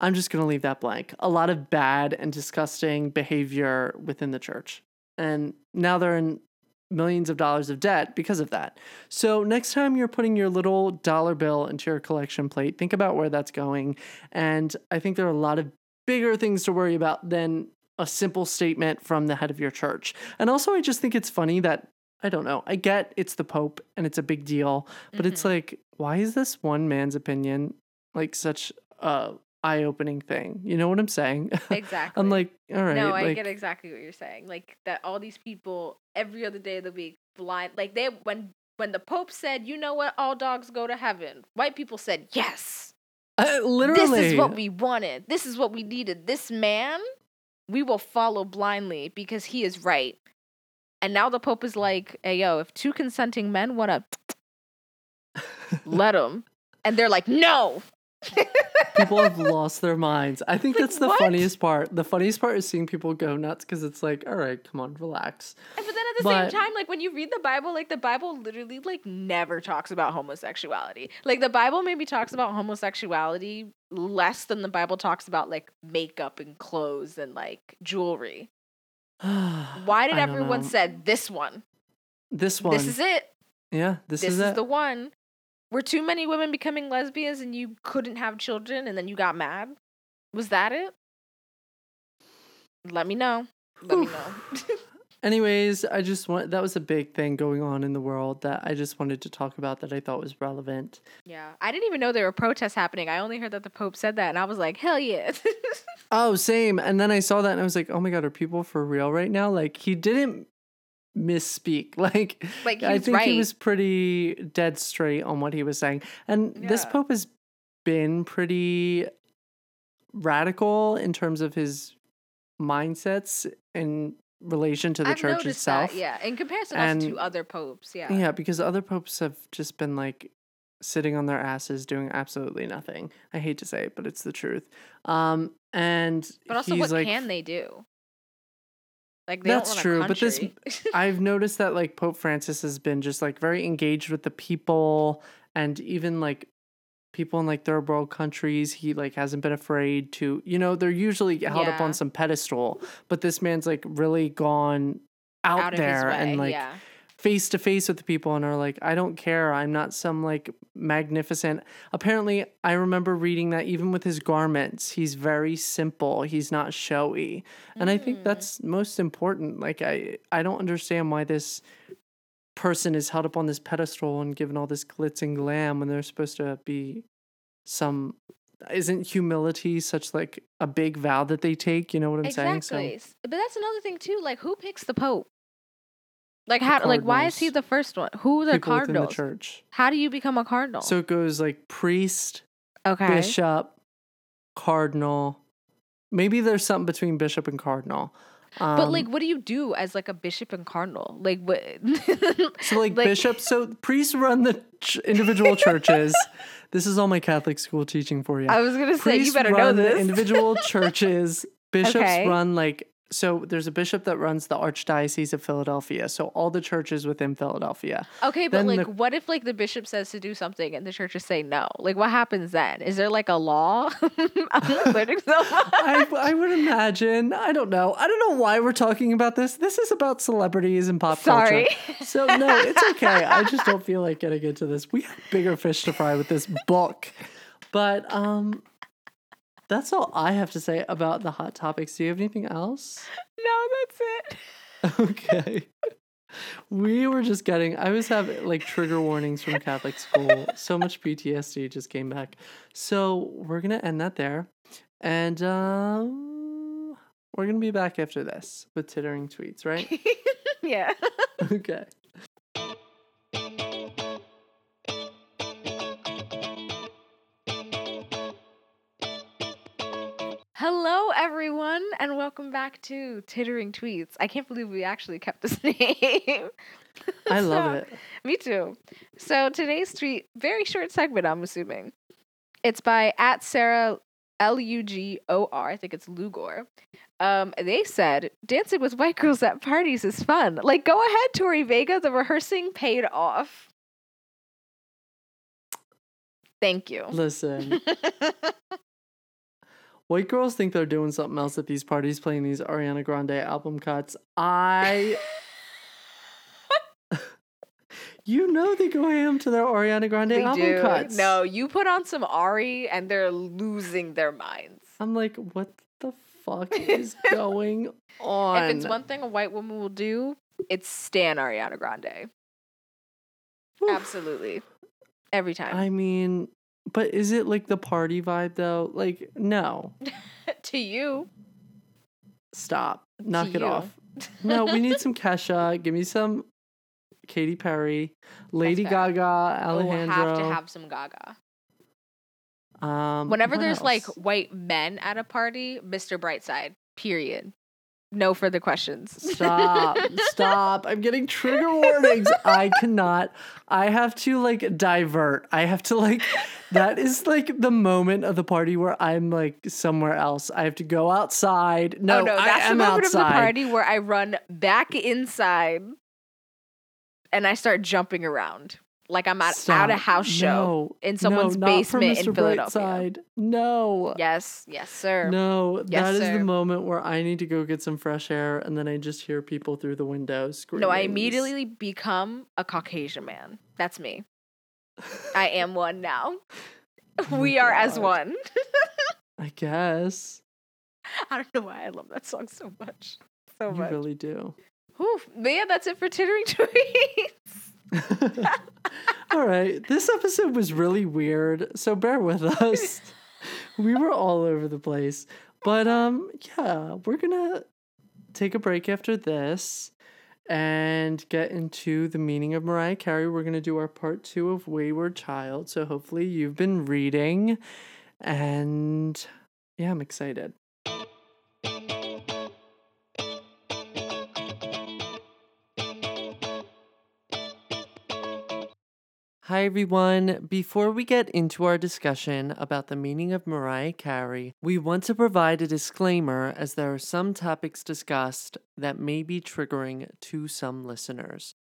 I'm just going to leave that blank. A lot of bad and disgusting behavior within the church. And now they're in millions of dollars of debt because of that. So, next time you're putting your little dollar bill into your collection plate, think about where that's going. And I think there are a lot of bigger things to worry about than a simple statement from the head of your church. And also, I just think it's funny that I don't know. I get it's the Pope and it's a big deal, but it's mm-hmm. like, why is this one man's opinion like such a eye opening thing? You know what I'm saying? [LAUGHS] Exactly. I'm like, all right. no, I like, get exactly what you're saying. Like that, all these people every other day of the week blind. Like they when when the Pope said, "You know what? All dogs go to heaven." White people said, "Yes, I- literally. this is what we wanted. This is what we needed. This man, we will follow blindly because he is right." And now the Pope is like, "Hey, yo, if two consenting men want to, [LAUGHS] let them," and they're like, "No." People have lost their minds. I think Like, that's the what? funniest part. The funniest part is seeing people go nuts because it's like, all right, come on, relax. But then at the But- same time, like when you read the Bible, like the Bible literally like never talks about homosexuality. Like the Bible maybe talks about homosexuality less than the Bible talks about like makeup and clothes and like jewelry. [SIGHS] Why did everyone know. said this one? this one? This is it. yeah, this, This, is, is, it. the one. Were too many women becoming lesbians and you couldn't have children and then you got mad? Was that it? Let me know. Let me know. Anyways, I just want that was a big thing going on in the world that I just wanted to talk about that I thought was relevant. Yeah, I didn't even know there were protests happening. I only heard that the Pope said that, and I was like, hell yeah. [LAUGHS] Oh, same. And then I saw that and I was like, oh my god, are people for real right now? Like he didn't misspeak. [LAUGHS] Like, Like, I think he was pretty dead straight on what he was saying. And this pope has been pretty radical in terms of his mindsets in relation to the I've church itself. that, yeah. In comparison also to And- other popes, yeah. Yeah, because other popes have just been like sitting on their asses doing absolutely nothing. I hate to say it, but it's the truth. Um, and But also, what like, can they do? Like That's true, but this- [LAUGHS] I've noticed that like Pope Francis has been just like very engaged with the people and even like people in like third world countries he like hasn't been afraid to you know they're usually held up on some pedestal but this man's like really gone out, out there and like yeah. Face to face with the people and are like, I don't care. I'm not some like magnificent. Apparently, I remember reading that even with his garments, he's very simple. He's not showy. And I think Mm. that's most important. Like I I don't understand why this person is held up on this pedestal and given all this glitz and glam when they're supposed to be some isn't humility such like a big vow that they take? You know what I'm saying? exactly. So But that's another thing too. Like, who picks the pope? Like, how? Like, why is he the first one? Who are the people within the cardinals? church. How do you become a cardinal? So it goes like priest, okay, bishop, cardinal. Maybe there's something between bishop and cardinal. Um, but like, what do you do as like a bishop and cardinal? Like, what? [LAUGHS] so like, [LAUGHS] like- bishop. So priests run the ch- individual churches. [LAUGHS] this is all my Catholic school teaching for you. I was gonna say you Priests better know run the this. individual churches. Bishops Okay. run like so. There's a bishop that runs the Archdiocese of Philadelphia. So all the churches within Philadelphia. Okay, but Then like, the- what if like the bishop says to do something and the churches say no? Like, what happens then? Is there like a law? [LAUGHS] I'm learning so much. I, I would imagine. I don't know. I don't know why we're talking about this. This is about celebrities and pop Sorry. culture. So no, it's okay. I just don't feel like getting into this. We have bigger fish to fry with this book. But um that's all I have to say about the hot topics. Do you have anything else? no, that's it. Okay. We were just getting I was having like trigger warnings from Catholic school. So much PTSD just came back. So we're gonna end that there. And um we're gonna be back after this with tittering tweets, right? [LAUGHS] yeah. [LAUGHS] okay. Hello, everyone, and welcome back to Tittering Tweets. I can't believe we actually kept this [LAUGHS] name. I love it. Me too. So today's tweet, very short segment, I'm assuming. It's by at Sarah L U G O R. I think it's Lugor. Um, they said dancing with white girls at parties is fun. Like, go ahead, Tori Vega. The rehearsing paid off. Thank you. Listen, [LAUGHS] white girls think they're doing something else at these parties, playing these Ariana Grande album cuts. I, [LAUGHS] you know, they go ham to their Ariana Grande they album do. cuts. No, you put on some Ari, and they're losing their minds. I'm like, what the fuck [LAUGHS] is going on? If it's one thing a white woman will do, it's stan Ariana Grande. Oof. Absolutely. Every time. I mean, but is it like the party vibe though? Like, no, [LAUGHS] to you. stop, knock To it you. off. No, we need some Kesha. Give me some Katy Perry, Lady. Gaga, Oh, Alejandro. have to have some Gaga. um, Whenever there's like white men at a party, Mr. Brightside. Period. No further questions. Stop, stop. I'm getting trigger warnings. I cannot. I have to like divert. I have to like, that is like the moment of the party where I'm like somewhere else. I have to go outside. No, oh no, I that's the moment outside. of the party where I run back inside and I start jumping around. Like I'm at, at a house show No, in someone's no, basement in Philadelphia. Brightside. No. Yes, yes, sir. No, Yes, that is sir. the moment where I need to go get some fresh air and then I just hear people through the window screaming. No, I immediately become a Caucasian man. That's me. I am one now. [LAUGHS] Oh we are as one. I guess. [LAUGHS] I don't know why I love that song so much. So You much. really do. Whew. But yeah, that's it for tittering tweets. [LAUGHS] all right. This episode was really weird, so bear with us. [LAUGHS] we were all over the place. But um yeah, we're going to take a break after this and get into the meaning of Mariah Carey. We're going to do our part 2 of Wayward Child. So hopefully you've been reading and yeah, I'm excited. Hi, everyone. Before we get into our discussion about the meaning of Mariah Carey, we want to provide a disclaimer as there are some topics discussed that may be triggering to some listeners.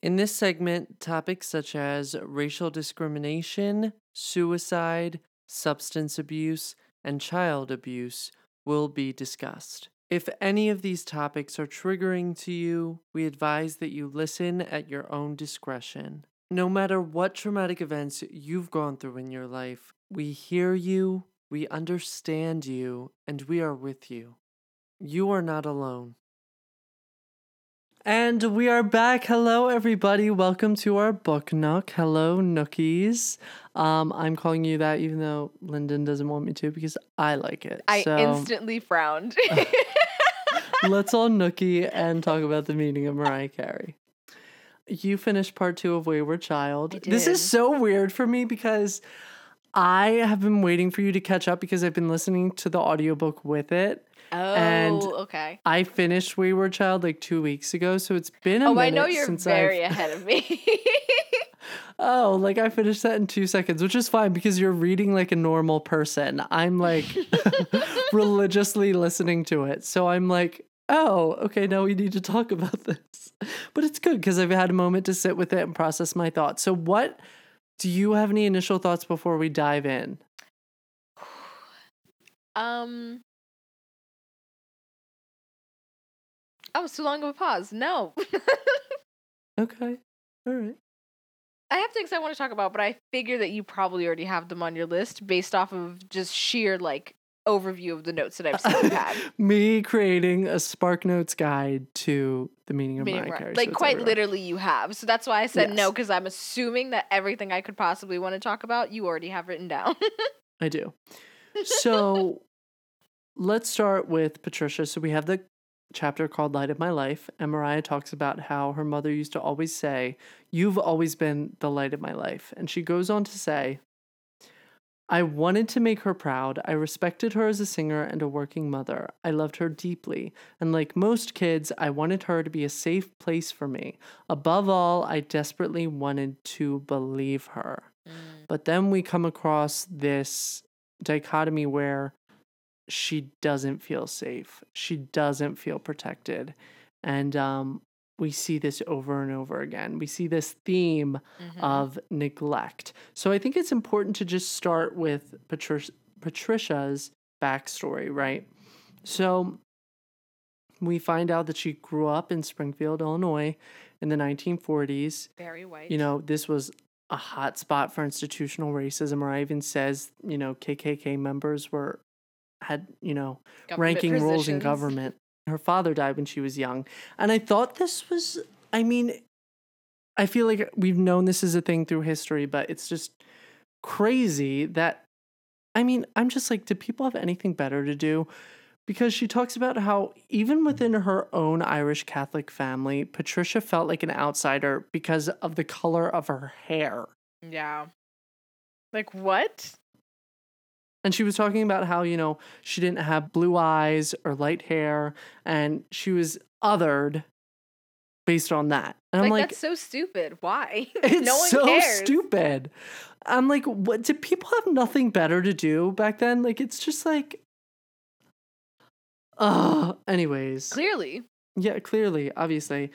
In this segment, topics such as racial discrimination, suicide, substance abuse, and child abuse will be discussed. If any of these topics are triggering to you, we advise that you listen at your own discretion. No matter what traumatic events you've gone through in your life, we hear you, we understand you, and we are with you. You are not alone. And we are back. Hello, everybody. Welcome to our book nook. Hello, nookies. Um, I'm calling you that even though Lyndon doesn't want me to because I like it. I so instantly frowned. [LAUGHS] let's all [LAUGHS] nookie and talk about the meaning of Mariah Carey. You finished part two of Wayward Child. This is so weird for me because I have been waiting for you to catch up because I've been listening to the audiobook with it. oh, And- okay. I finished Wayward Child like two weeks ago, so it's been a Oh, I know you're since very I've ahead of me. [LAUGHS] Oh, like I finished that in two seconds, which is fine because you're reading like a normal person. I'm like [LAUGHS] [LAUGHS] religiously listening to it. So I'm like, oh, okay, now we need to talk about [LAUGHS] this. But it's good because I've had a moment to sit with it and process my thoughts. So, what do you have any initial thoughts before we dive in? [SIGHS] um. Oh, it's too long of a pause. No. [LAUGHS] Okay. All right. I have things I want to talk about, but I figure that you probably already have them on your list based off of just sheer like overview of the notes that I've [LAUGHS] seen had. Me creating a Spark Notes guide to the meaning of Meaning Mariah Carey. like quite literally you have. So that's why I said no because I'm assuming that everything I could possibly want to talk about you already have written down. [LAUGHS] I do. So let's start with Patricia. So we have the chapter called Light of My Life, and Mariah talks about how her mother used to always say, You've always been the light of my life. And she goes on to say, I wanted to make her proud. I respected her as a singer and a working mother. I loved her deeply. And like most kids, I wanted her to be a safe place for me. Above all, I desperately wanted to believe her. But then we come across this dichotomy where she doesn't feel safe. She doesn't feel protected. And um, we see this over and over again. We see this theme Mhm. of neglect. So I think it's important to just start with Patricia, Patricia's backstory, right? So we find out that she grew up in Springfield, Illinois in the 1940s. Very white. You know, this was a hot spot for institutional racism, or even says, you know, KKK members were had, you know, Government ranking roles in government. Her father died when she was young. And I thought this was, I mean, I feel like we've known this is a thing through history, but it's just crazy that, I mean, I'm just like, do people have anything better to do? Because she talks about how even within her own Irish Catholic family, Patricia felt like an outsider because of the color of her hair. Yeah. Like what? And she was talking about how, you know, she didn't have blue eyes or light hair and she was othered based on that. And Like, I'm like, that's so stupid. Why? [LAUGHS] [LAUGHS] it's no one so cares. stupid. I'm like, what did people have nothing better to do back then? Like it's just like uh anyways. Clearly. Yeah, clearly, obviously.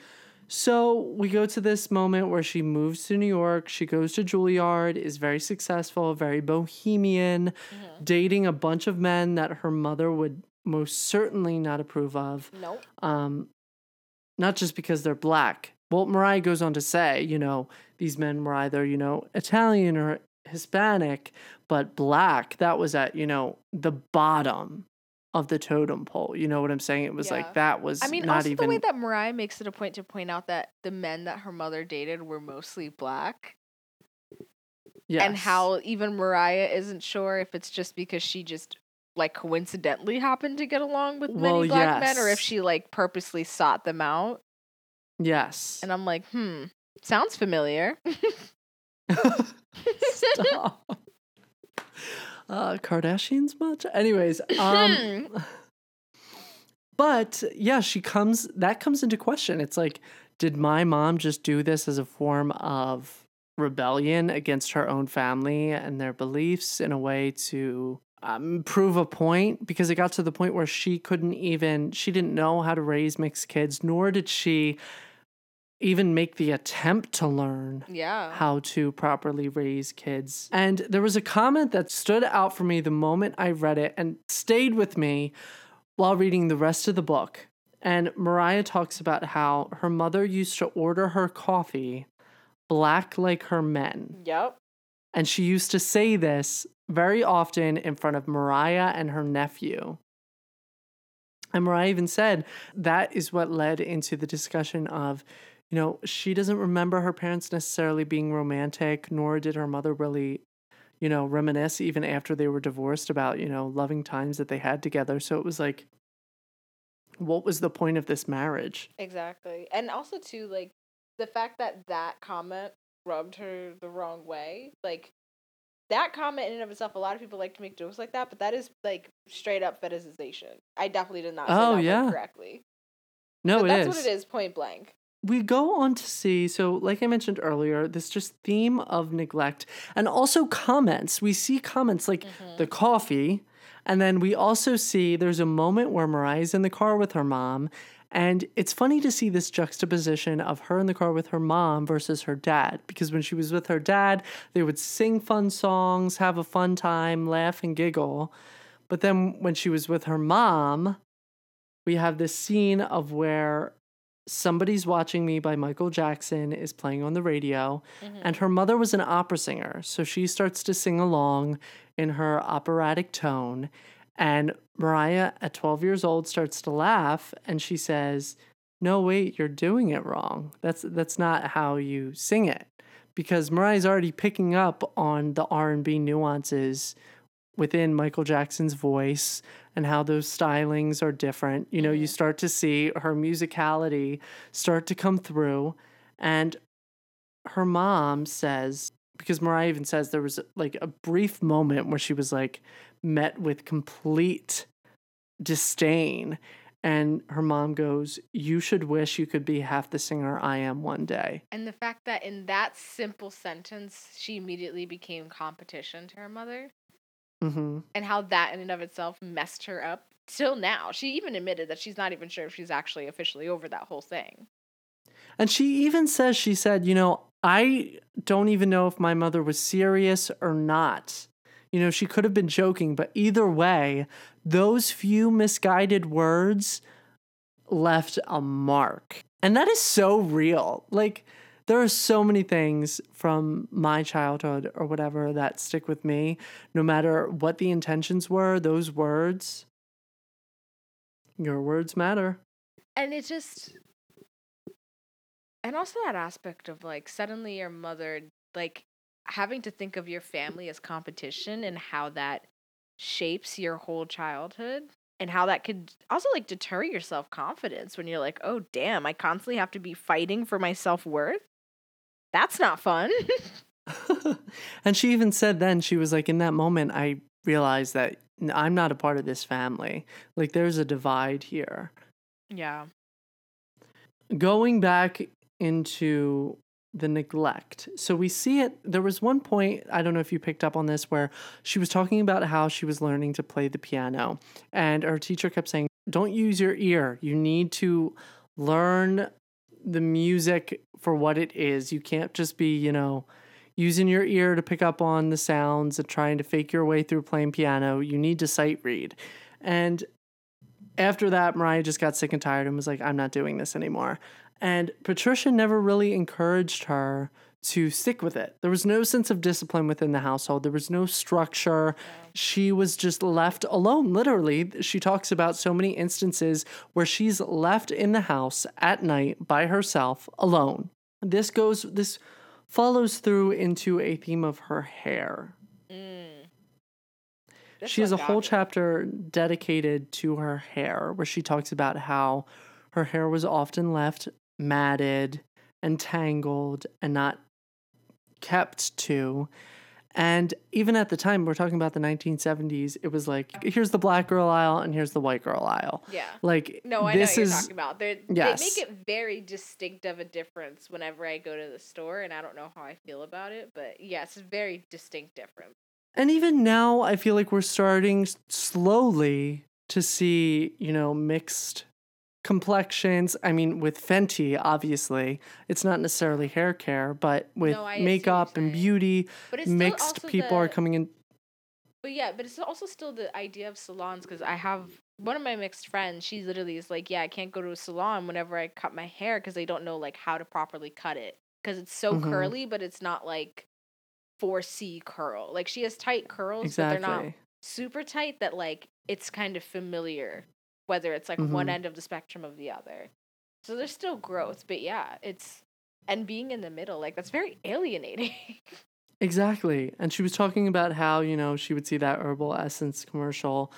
So we go to this moment where she moves to New York. She goes to Juilliard, is very successful, very bohemian, Mm-hmm. dating a bunch of men that her mother would most certainly not approve of. Nope. Um, not just because they're black. Well, Mariah goes on to say, you know, these men were either, you know, Italian or Hispanic, but black, that was at, you know, the bottom of the totem pole. You know what I'm saying? It was Yeah. like that was I mean, not also even the way that Mariah makes it a point to point out that the men that her mother dated were mostly black, and how even Mariah isn't sure if it's just because she just like coincidentally happened to get along with many Well, black men, or if she like purposely sought them out. Yes. And I'm like, hmm, sounds familiar. [LAUGHS] [LAUGHS] Stop. Uh, Kardashians much? Anyways, um, [CLEARS THROAT] but yeah, she comes. That comes into question. It's like, did my mom just do this as a form of rebellion against her own family and their beliefs in a way to um, prove a point? Because it got to the point where she couldn't even. She didn't know how to raise mixed kids, nor did she even make the attempt to learn yeah. how to properly raise kids. And there was a comment that stood out for me the moment I read it and stayed with me while reading the rest of the book. And Mariah talks about how her mother used to order her coffee black like her men. Yep. And she used to say this very often in front of Mariah and her nephew. And Mariah even said that is what led into the discussion of, you know, she doesn't remember her parents necessarily being romantic, nor did her mother really, you know, reminisce even after they were divorced about, you know, loving times that they had together. So it was like, what was the point of this marriage? Exactly. And also too like the fact that that comment rubbed her the wrong way. Like that comment in and of itself, a lot of people like to make jokes like that, but that is like straight up fetishization. I definitely did not say Oh, that yeah. correctly. No, but that's is. what it is, point blank. We go on to see so like i mentioned earlier this just theme of neglect and also comments. We see comments like the mm-hmm. coffee and then we also see there's a moment where mariah's in the car with her mom and it's funny to see this juxtaposition of her in the car with her mom versus her dad because when she was with her dad they would sing fun songs have a fun time laugh and giggle. But then when she was with her mom we have this scene of where Somebody's Watching Me by Michael Jackson is playing on the radio, mm-hmm. and her mother was an opera singer. So she starts to sing along in her operatic tone. And Mariah, at 12 years old, starts to laugh and she says, No, wait, you're doing it wrong. That's that's not how you sing it. Because Mariah's already picking up on the R&B nuances within Michael Jackson's voice and how those stylings are different. You know, you mm-hmm. start to see her musicality start to come through. And her mom says, because Mariah even says there was like a brief moment where she was like met with complete disdain. And her mom goes, You should wish you could be half the singer I am one day. And the fact that in that simple sentence, she immediately became competition to her mother, hmm and how that in and of itself messed her up till now. She even admitted that she's not even sure if she's actually officially over that whole thing. And she even says, She said, You know, I don't even know if my mother was serious or not. You know, she could have been joking, but either way, those few misguided words left a mark. And that is so real. Like, there are so many things from my childhood or whatever that stick with me. No matter what the intentions were, those words, your words matter. And it just and also that aspect of like suddenly your mother like having to think of your family as competition and how that shapes your whole childhood and how that could also like deter your self-confidence when you're like, "Oh, damn, I constantly have to be fighting for my self-worth." That's not fun. [LAUGHS] and she even said then, she was like, in that moment, I realized that I'm not a part of this family. Like, there's a divide here. yeah. Going back into the neglect. So we see it. There was one point, I don't know if you picked up on this, where she was talking about how she was learning to play the piano. And her teacher kept saying, Don't use your ear. You need to learn the music for what it is. You can't just be, you know, using your ear to pick up on the sounds and trying to fake your way through playing piano. You need to sight read. And after that, Mariah just got sick and tired and was like, I'm not doing this anymore. And Patricia never really encouraged her to stick with it. There was no sense of discipline within the household, there was no structure. She was just left alone, literally. She talks about so many instances where she's left in the house at night by herself alone. This goes, this follows through into a theme of her hair. Mm. This she has a whole me. chapter dedicated to her hair where she talks about how her hair was often left matted and tangled and not kept to. And even at the time, we're talking about the 1970s, it was like, here's the black girl aisle and here's the white girl aisle. Yeah. Like, No, I know this what you're is talking about. They're, Yes. They make it very distinct of a difference whenever I go to the store, and I don't know how I feel about it, but yes, it's very distinct difference. And even now, I feel like we're starting slowly to see, you know, mixed complexions. I mean, with Fenty, obviously, it's not necessarily hair care, but with No, I see what you're makeup and beauty, But it's mixed people are coming in. But yeah, but it's also still the idea of salons because I have one of my mixed friends. She literally is like, yeah, I can't go to a salon whenever I cut my hair because they don't know like how to properly cut it because it's so Mhm. curly, but it's not like 4C curl. Like she has tight curls, but they're not super tight. That like it's kind of familiar whether it's like one Mhm. end of the spectrum of the other. So there's still growth, but yeah, it's and being in the middle like that's very alienating. [LAUGHS] Exactly. And she was talking about how, you know, she would see that herbal essence commercial.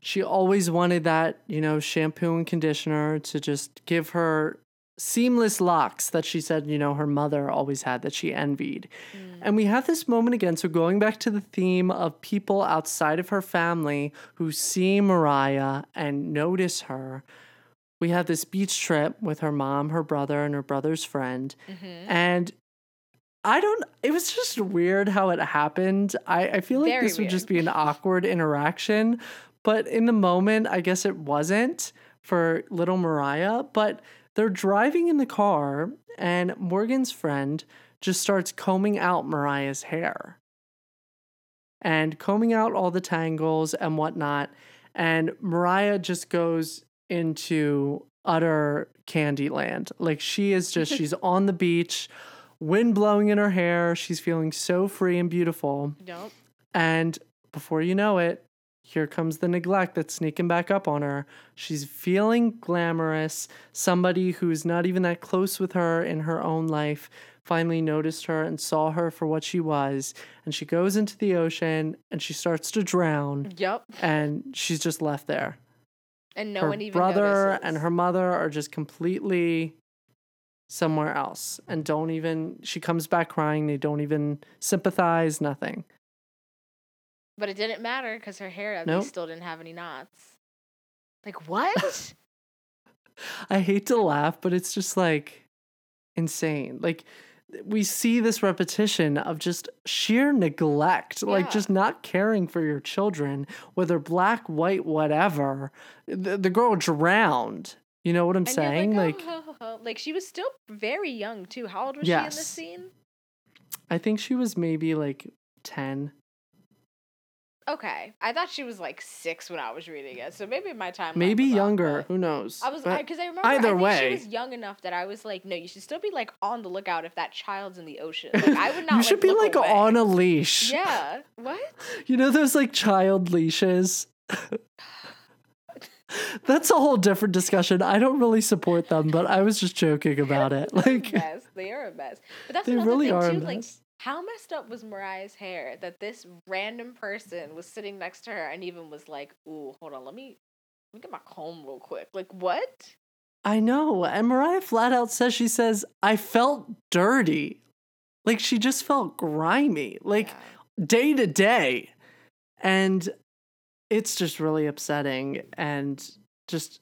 She always wanted that, you know, shampoo and conditioner to just give her seamless locks that she said, you know, her mother always had that she envied. And we have this moment again. So going back to the theme of people outside of her family who see Mariah and notice her. We have this beach trip with her mom, her brother, and her brother's friend. Mhm. And I don't, it was just weird how it happened. I, I feel like Very this would just be an [LAUGHS] awkward interaction. But in the moment, I guess it wasn't for little Mariah. But they're driving in the car, and Morgan's friend just starts combing out Mariah's hair and combing out all the tangles and whatnot. And Mariah just goes into utter candy land. Like she is just, [LAUGHS] she's on the beach, wind blowing in her hair. She's feeling so free and beautiful. Nope. And before you know it, here comes the neglect that's sneaking back up on her. She's feeling glamorous. Somebody who's not even that close with her in her own life finally noticed her and saw her for what she was. And she goes into the ocean and she starts to drown. Yep. And she's just left there. And no her one even brother notices. and her mother are just completely somewhere else and don't even she comes back crying they don't even sympathize nothing But it didn't matter because her hair at Nope. least still didn't have any knots. Like what? [LAUGHS] i hate to laugh but it's just like insane like we see this repetition of just sheer neglect like just not caring for your children whether black white whatever the, the girl drowned you know what i'm And saying like, like oh, like she was still very young too. How old was she in this scene? i think she was maybe like 10 Okay, I thought she was like six when I was reading it, so maybe my time maybe younger who knows I was because I, remember either I think way. she was young enough that I was like, no, you should still be like on the lookout if that child's in the ocean. Like I would [LAUGHS] not. you should be like away. on a leash Yeah. What? [LAUGHS] You know those like child leashes? [LAUGHS] That's a whole different discussion. I don't really support them, but I was just joking about it. Like mess. They are a mess. But that's they another really thing are too. Like. How messed up was Mariah's hair that this random person was sitting next to her and even was like, "Ooh, hold on, let me let me get my comb real quick." Like what? I know. And Mariah flat out says she says, I felt dirty. Like she just felt grimy. Like Yeah. day to day. And it's just really upsetting and just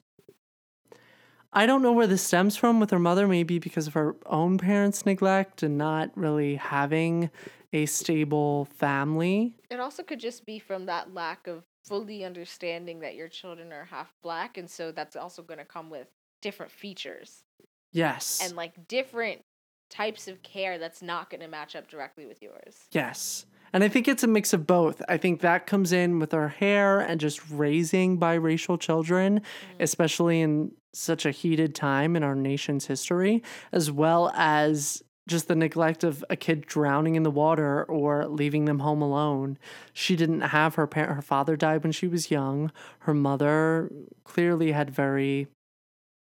I don't know where this stems from with her mother, maybe because of her own parents' neglect and not really having a stable family. It also could just be from that lack of fully understanding that your children are half black, and so that's also going to come with different features Yes. and like different types of care that's not going to match up directly with yours. Yes. And I think it's a mix of both. I think that comes in with our hair and just raising biracial children, mm-hmm. especially in such a heated time in our nation's history, as well as just the neglect of a kid drowning in the water or leaving them home alone. She didn't have her parent her father died when she was young. Her mother clearly had very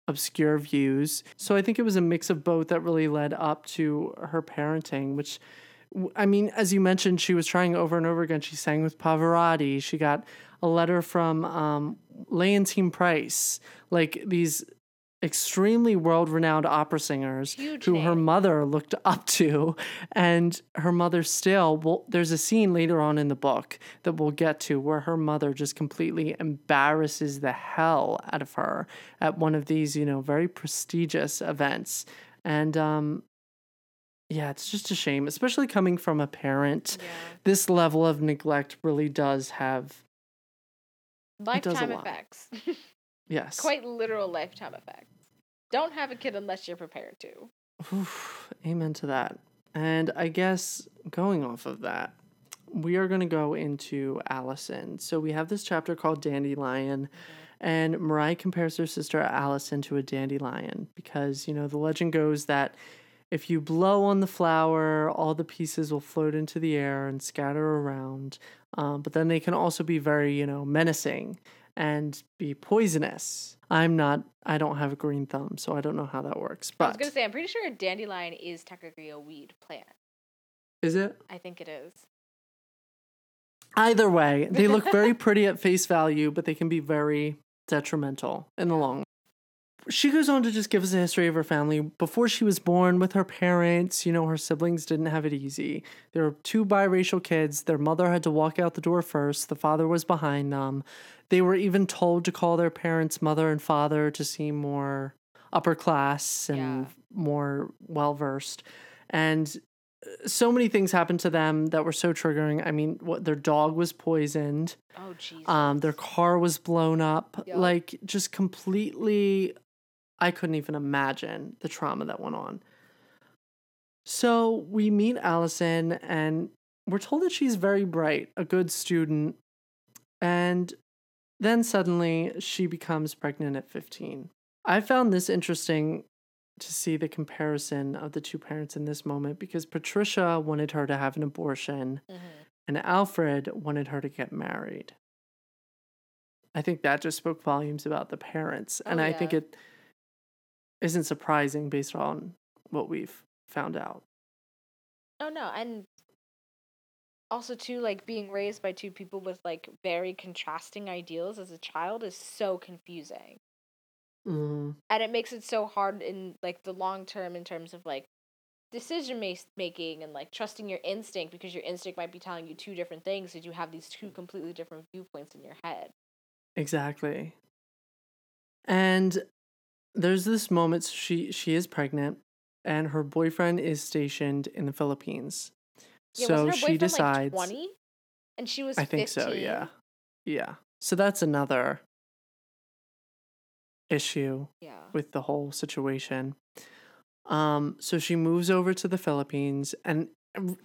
obscure views. So I think it was a mix of both that really led up to her parenting, which I mean, as you mentioned, she was trying over and over again. She sang with Pavarotti. She got a letter from um, Leontyne Price, like these extremely world renowned opera singers Huge who her mother looked [LAUGHS] up to. And her mother still, well, there's a scene later on in the book that we'll get to where her mother just completely embarrasses the hell out of her at one of these, you know, very prestigious events. And, um, yeah, it's just a shame, especially coming from a parent. Yeah. This level of neglect really does have, does Lifetime lot. effects. yes. Quite literal lifetime effects. Don't have a kid unless you're prepared to. Oof, amen to that. And I guess going off of that, we are going to go into Allison. So we have this chapter called Dandelion, mm-hmm. and Mariah compares her sister Allison to a dandelion because, you know, the legend goes that if you blow on the flower, all the pieces will float into the air and scatter around. Um, but then they can also be very, you know, menacing and be poisonous. I'm not, I don't have a green thumb, so I don't know how that works. But I was gonna say, I'm pretty sure a dandelion is technically a weed plant. is it? I think it is. Either way, they look very [LAUGHS] pretty at face value, but they can be very detrimental in the long run. She goes on to just give us a history of her family. Before she was born with her parents, you know, her siblings didn't have it easy. There were two biracial kids. Their mother had to walk out the door first, the father was behind them. They were even told to call their parents mother and father to seem more upper class and Yeah. more well versed. And uh, so many things happened to them that were so triggering. I mean, what their dog was poisoned. Oh Jesus. Um, their car was blown up. Yup. Like just completely I couldn't even imagine the trauma that went on. So we meet Allison and we're told that she's very bright, a good student, and then suddenly she becomes pregnant at 15. I found this interesting to see the comparison of the two parents in this moment because Patricia wanted her to have an abortion Mhm. and Alfred wanted her to get married. I think that just spoke volumes about the parents. And Oh, I think it isn't surprising based on what we've found out. Oh no, and also too like being raised by two people with like very contrasting ideals as a child is so confusing. Mm, and it makes it so hard in like the long term in terms of like decision making and like trusting your instinct because your instinct might be telling you two different things because you have these two completely different viewpoints in your head exactly. And there's this moment she she is pregnant and her boyfriend is stationed in the Philippines. yeah so she decides like 20 and she was I think so, yeah. Yeah. So that's another issue yeah with the whole situation. Um, so she moves over to the Philippines and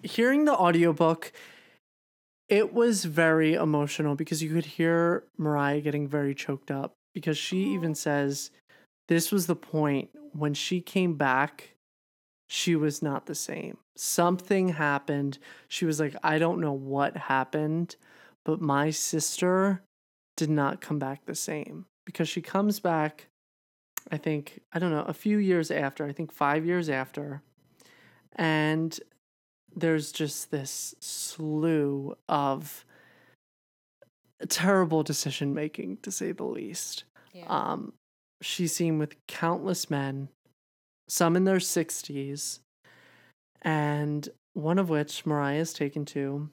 hearing the audiobook, it was very emotional because you could hear Mariah getting very choked up because she even says this was the point when she came back, she was not the same. Something happened. She was like, I don't know what happened, but my sister did not come back the same because she comes back I think, I don't know, a few years after, I think five years after. And there's just this slew of terrible decision making, to say the least. yeah Um, she's seen with countless men, some in their 60s, and one of which Mariah is taken to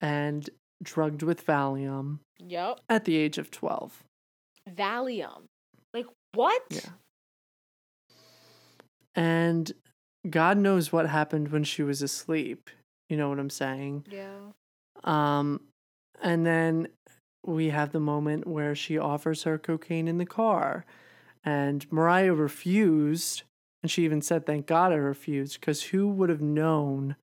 and drugged with Valium yep at the age of 12. valium like what Yeah. And God knows what happened when she was asleep. You know what I'm saying? yeah Um and then we have the moment where she offers her cocaine in the car and Mariah refused and she even said thank God I refused because who would have known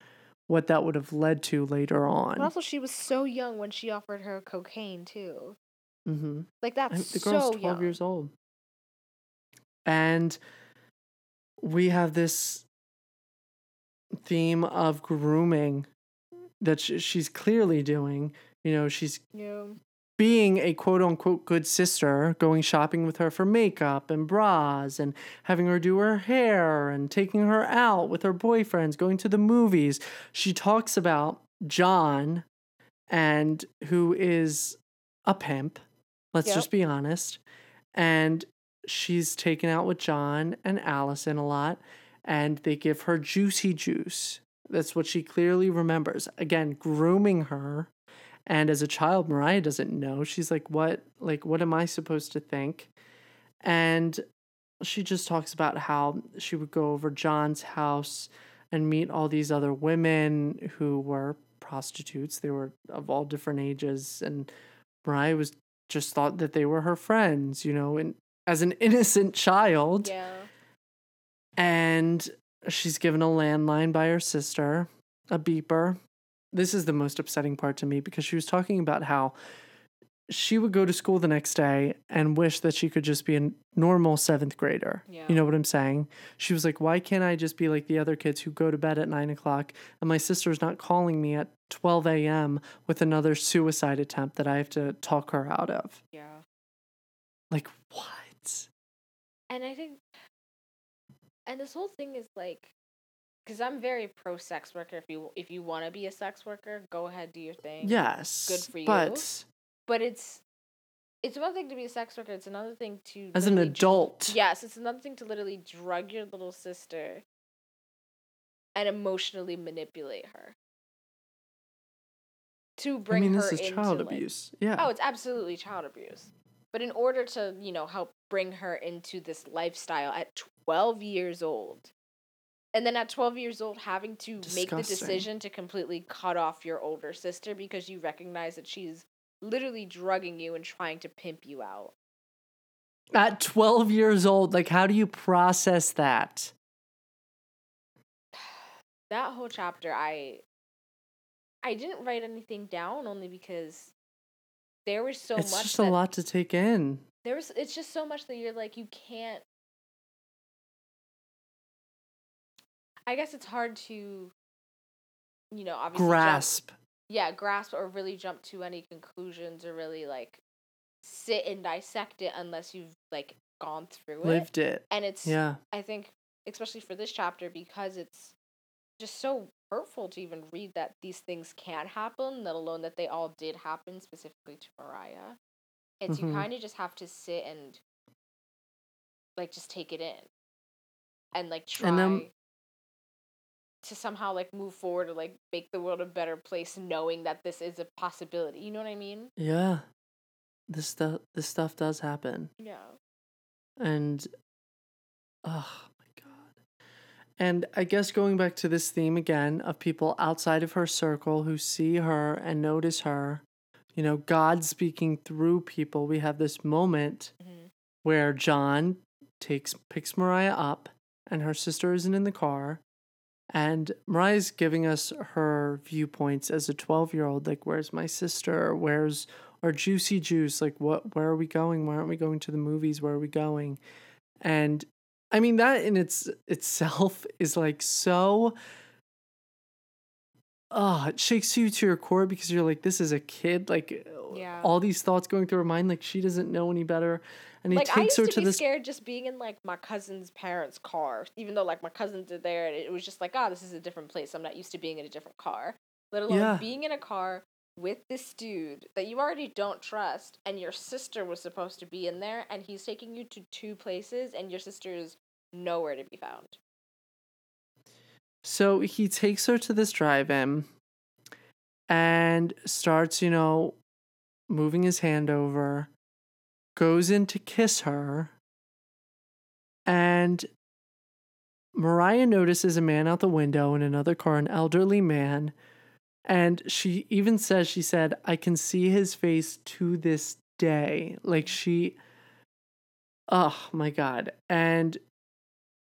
what that would have led to later on. but also she was so young when she offered her cocaine too mm-hmm. like that's the girl's so 12 young years old. And we have this theme of grooming that she's clearly doing. You know, she's yeah being a quote unquote good sister, going shopping with her for makeup and bras and having her do her hair and taking her out with her boyfriends, going to the movies. She talks about John and who is a pimp. Let's Yep. just be honest. And she's taken out with John and Allison a lot and they give her juicy juice. That's what she clearly remembers. Again, grooming her and as a child, Mariah doesn't know. She's like, what? Like, what am I supposed to think? And she just talks about how she would go over John's house and meet all these other women who were prostitutes. They were of all different ages. And Mariah was just thought that they were her friends, you know, and as an [LAUGHS] innocent child. yeah And she's given a landline by her sister, a beeper. This is the most upsetting part to me because she was talking about how she would go to school the next day and wish that she could just be a normal seventh grader. Yeah. You know what I'm saying? She was like, why can't I just be like the other kids who go to bed at nine o'clock and my sister's not calling me at 12 a.m. with another suicide attempt that I have to talk her out of? yeah Like, what? and I think, and this whole thing is like, because I'm very pro sex worker. If you if you want to be a sex worker, go ahead, do your thing. Yes. Good for you. But but it's it's one thing to be a sex worker. It's another thing to as an literally dr- adult, Yes, it's another thing to literally drug your little sister and emotionally manipulate her to bring. I mean, her this is child like- abuse. Yeah. Oh, it's absolutely child abuse. But in order to, you know, help bring her into this lifestyle at 12 years old, and then at 12 years old, having to make the decision to completely cut off your older sister because you recognize that she's literally drugging you and trying to pimp you out. At 12 years old, like, how do you process that? [SIGHS] That whole chapter, I. I didn't write anything down only because there was so it's much just that a lot to take in. there was it's just so much that you're like you can't i guess it's hard to you know obviously jump- Grasp. yeah grasp or really jump to any conclusions or really like sit and dissect it unless you've like gone through it Lived it. and it's Yeah. i think especially for this chapter because it's just so hurtful to even read that these things can happen let alone that they all did happen specifically to mariah it's Mhm. you kind of just have to sit and like just take it in and like try And then- to somehow like move forward or like make the world a better place knowing that this is a possibility. You know what I mean? Yeah. This stuff this stuff does happen. Yeah. And oh my god. And I guess going back to this theme again of people outside of her circle who see her and notice her, you know, God speaking through people, we have this moment Mhm. where John takes picks Mariah up and her sister isn't in the car. And Mariah's giving us her viewpoints as a 12 year old. Like, where's my sister? Where's our juicy juice? Like, what, where are we going? Why aren't we going to the movies? Where are we going? And I mean, that in its itself [LAUGHS] is like so. Oh, it shakes you to your core because you're like, this is a kid. Like, Yeah. all these thoughts going through her mind. Like, she doesn't know any better. And he like I takes used her to, to be this. scared just being in like my cousin's parents' car, even though like my cousins are there, and it was just like, oh, this is a different place. I'm not used to being in a different car. Let alone Yeah. being in a car with this dude that you already don't trust, and your sister was supposed to be in there, and he's taking you to two places, and your sister is nowhere to be found. So he takes her to this drive in and starts, you know, moving his hand over, goes in to kiss her. And Mariah notices a man out the window in another car, an elderly man. And she even says, she said, I can see his face to this day. Like she, oh my God. And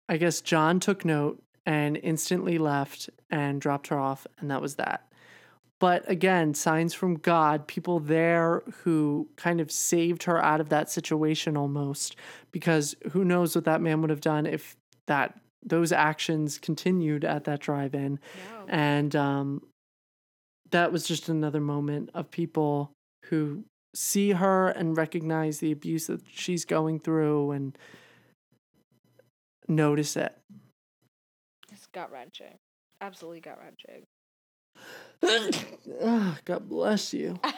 I guess John took note and instantly left and dropped her off, and that was that. But again, signs from God, people there who kind of saved her out of that situation almost, because who knows what that man would have done if that those actions continued at that drive-in. And um, that was just another moment of people who see her and recognize the abuse that she's going through and notice it. It's gut wrenching. Absolutely gut wrenching. Ah, God bless you. [LAUGHS]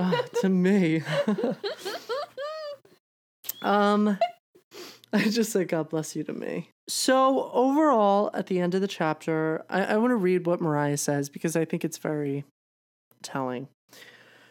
Ah, to me. um, I just said God bless you to me. So overall, at the end of the chapter, I, I want to read what Mariah says because I think it's very telling.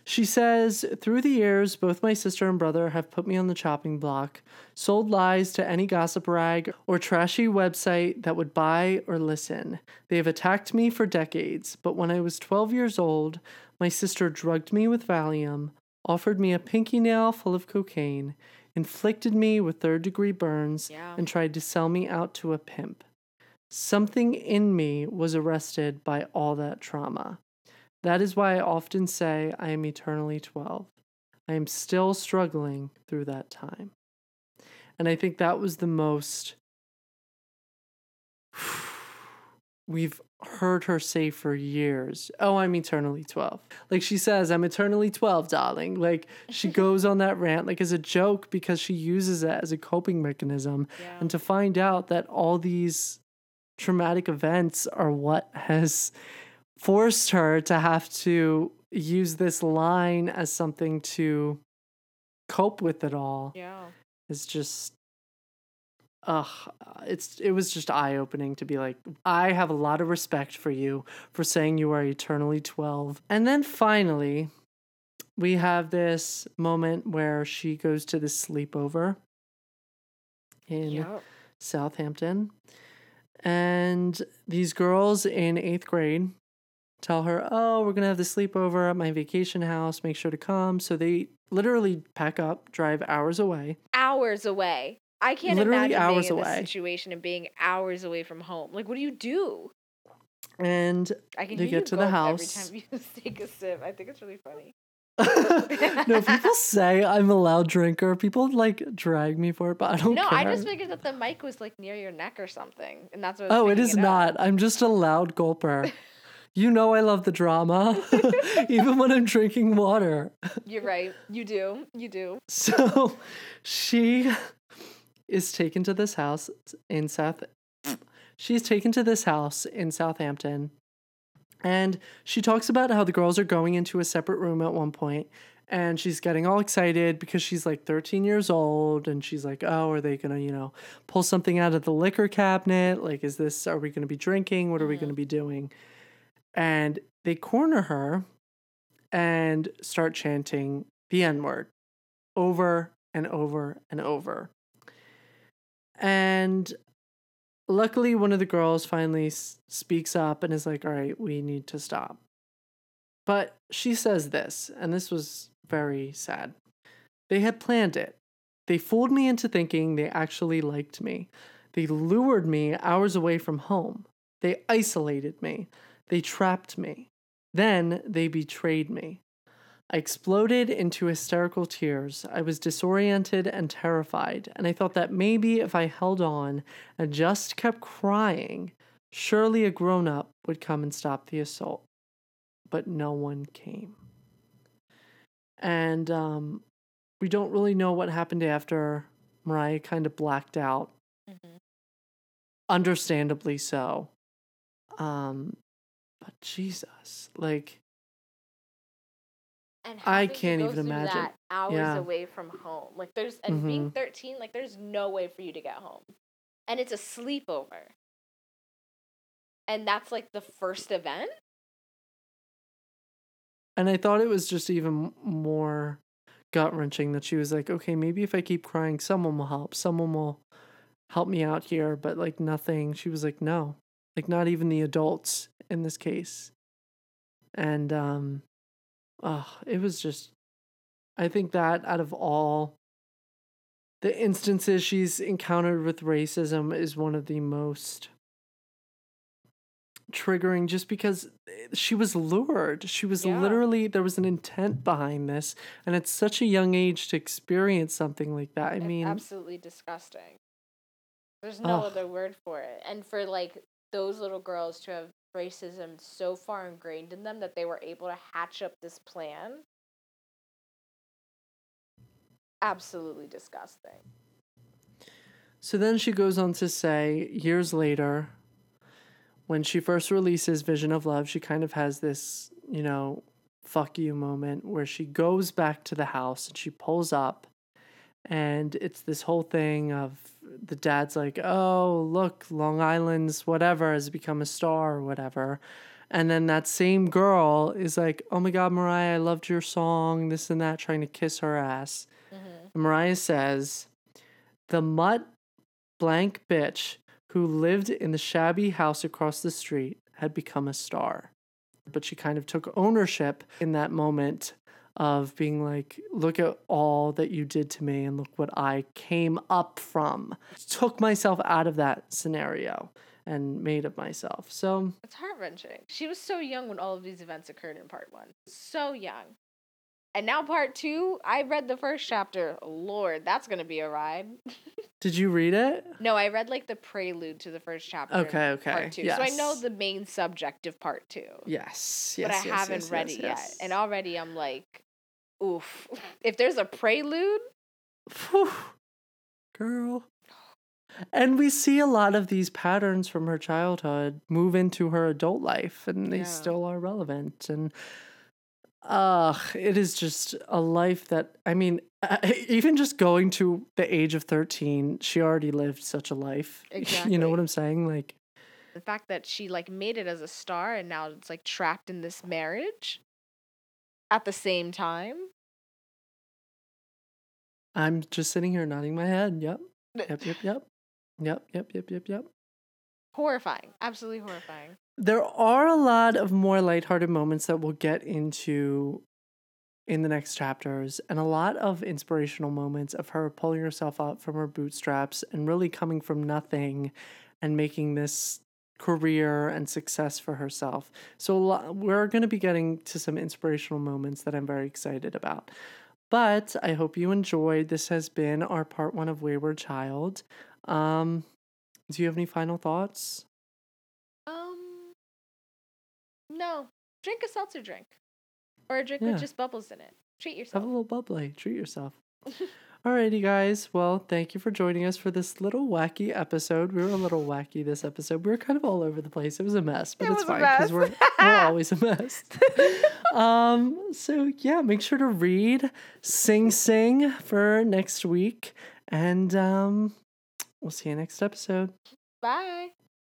She says, Through the years, both my sister and brother have put me on the chopping block, sold lies to any gossip rag or trashy website that would buy or listen. They have attacked me for decades, but when I was 12 years old, my sister drugged me with Valium, offered me a pinky nail full of cocaine, inflicted me with third degree burns, Yeah. and tried to sell me out to a pimp. Something in me was arrested by all that trauma. That is why I often say I am eternally 12. I am still struggling through that time. And I think that was the most [SIGHS] we've heard her say for years. Oh, I'm eternally 12. Like she says, I'm eternally 12, darling. Like she [LAUGHS] goes on that rant like as a joke because she uses it as a coping mechanism. Yeah. And to find out that all these traumatic events are what [LAUGHS] has forced her to have to use this line as something to cope with it all yeah. is just ugh it's it was just eye-opening to be like i have a lot of respect for you for saying you are eternally 12 and then finally we have this moment where she goes to the sleepover in Yep. Southampton. And these girls in eighth grade tell her, Oh, we're going to have the sleepover at my vacation house. Make sure to come. So they literally pack up, drive hours away. Hours away. I can't Literally imagine hours being in away. this situation and being hours away from home. Like, what do you do? And I can They get to the house. every time [LAUGHS] you take a sip. I think it's really funny. [LAUGHS] no, people [LAUGHS] say I'm a loud drinker. People like drag me for it, but I don't No, care. I just figured that the mic was like near your neck or something, and that's what. Oh, it picking up. not. I'm just a loud gulper. You know I love the drama, [LAUGHS] even when I'm drinking water. You're right. You do. You do. So she is taken to this house in South. She's taken to this house in Southampton. And she talks about how the girls are going into a separate room at one point, And she's getting all excited because she's like 13 years old and she's like, "Oh, are they going to, you know, pull something out of the liquor cabinet? Like is this are we going to be drinking? What are we mm-hmm. going to be doing?" And they corner her and start chanting the N-word over and over and over. And luckily one of the girls finally s- speaks up and is like, "All right, we need to stop." But she says this, and this was very sad. They had planned it. They fooled me into thinking they actually liked me. They lured me hours away from home. They isolated me. They trapped me. Then they betrayed me. I exploded into hysterical tears. I was disoriented and terrified, and I thought that maybe if I held on and just kept crying, surely a grown up would come and stop the assault. But no one came. And um, we don't really know what happened after Mariah kind of blacked out. Mhm. Understandably so. Um, but Jesus, like, And I can't even imagine. that hours Yeah. away from home. Like there's and being Mhm. 13, like there's no way for you to get home. And it's a sleepover. And that's like the first event? And I thought it was just even more gut wrenching that she was like, okay, maybe if I keep crying, someone will help. Someone will help me out here. But like nothing. She was like, no, like not even the adults in this case. And um, oh, it was just, I think that out of all the instances she's encountered with racism is one of the most triggering just because eh, she was lured. She was Yeah. literally there was an intent behind this and at such a young age to experience something like that. I It's mean, absolutely disgusting. There's no Ugh. other word for it. And for like those little girls to have racism so far ingrained in them that they were able to hatch up this plan. Absolutely disgusting. So then she goes on to say, years later, when she first releases Vision of Love, she kind of has this, you know, fuck you moment where she goes back to the house and she pulls up. And it's this whole thing of the dad's like, oh, look, Long Island's whatever has become a star or whatever. And then that same girl is like, oh my God, Mariah, I loved your song, this and that, trying to kiss her ass. Mm-hmm. And Mariah says, the mutt blank bitch who lived in the shabby house across the street had become a star. But she kind of took ownership in that moment of being like, look at all that you did to me and look what I came up from. Took myself out of that scenario and made of myself. So It's heart wrenching. She was so young when all of these events occurred in part one. So young. And now part two, I read the first chapter. Lord, that's gonna be a ride. [LAUGHS] did you read it? No, I read like the prelude to the first chapter. Okay, okay. Part two. So I know the main subject of part two. Yes, yes. but I yes, haven't yes, read yes, it yes. yet. And already I'm like, oof. If there's a prelude, Phew, girl. And we see a lot of these patterns from her childhood move into her adult life, and they Yeah. still are relevant. And uh, it is just a life that, I mean, [LAUGHS] even just going to the age of 13, she already lived such a life. [LAUGHS] You know what I'm saying? Like, the fact that she like made it as a star and now it's like trapped in this marriage at the same time. I'm just sitting here nodding my head. Yep. Yep, yep, yep. Yep, yep, yep, yep, yep. Horrifying. Absolutely horrifying. There are a lot of more lighthearted moments that we'll get into in the next chapters, and a lot of inspirational moments of her pulling herself up from her bootstraps and really coming from nothing and making this career and success for herself. So lot, we're going to be getting to some inspirational moments that I'm very excited about. But I hope you enjoyed. This has been our part one of Wayward Child. Um, do you have any final thoughts? Um No. Drink a seltzer drink. Or a drink Yeah. with just bubbles in it. Treat yourself. Have a little bubbly. Treat yourself. [LAUGHS] All Alrighty, guys. Well, thank you for joining us for this little wacky episode. We were a little wacky this episode. We were kind of all over the place. It was a mess, but It it's fine because we're, we're always a mess. [LAUGHS] um, so yeah, make sure to read Sing Sing for next week, and um, we'll see you next episode. Bye.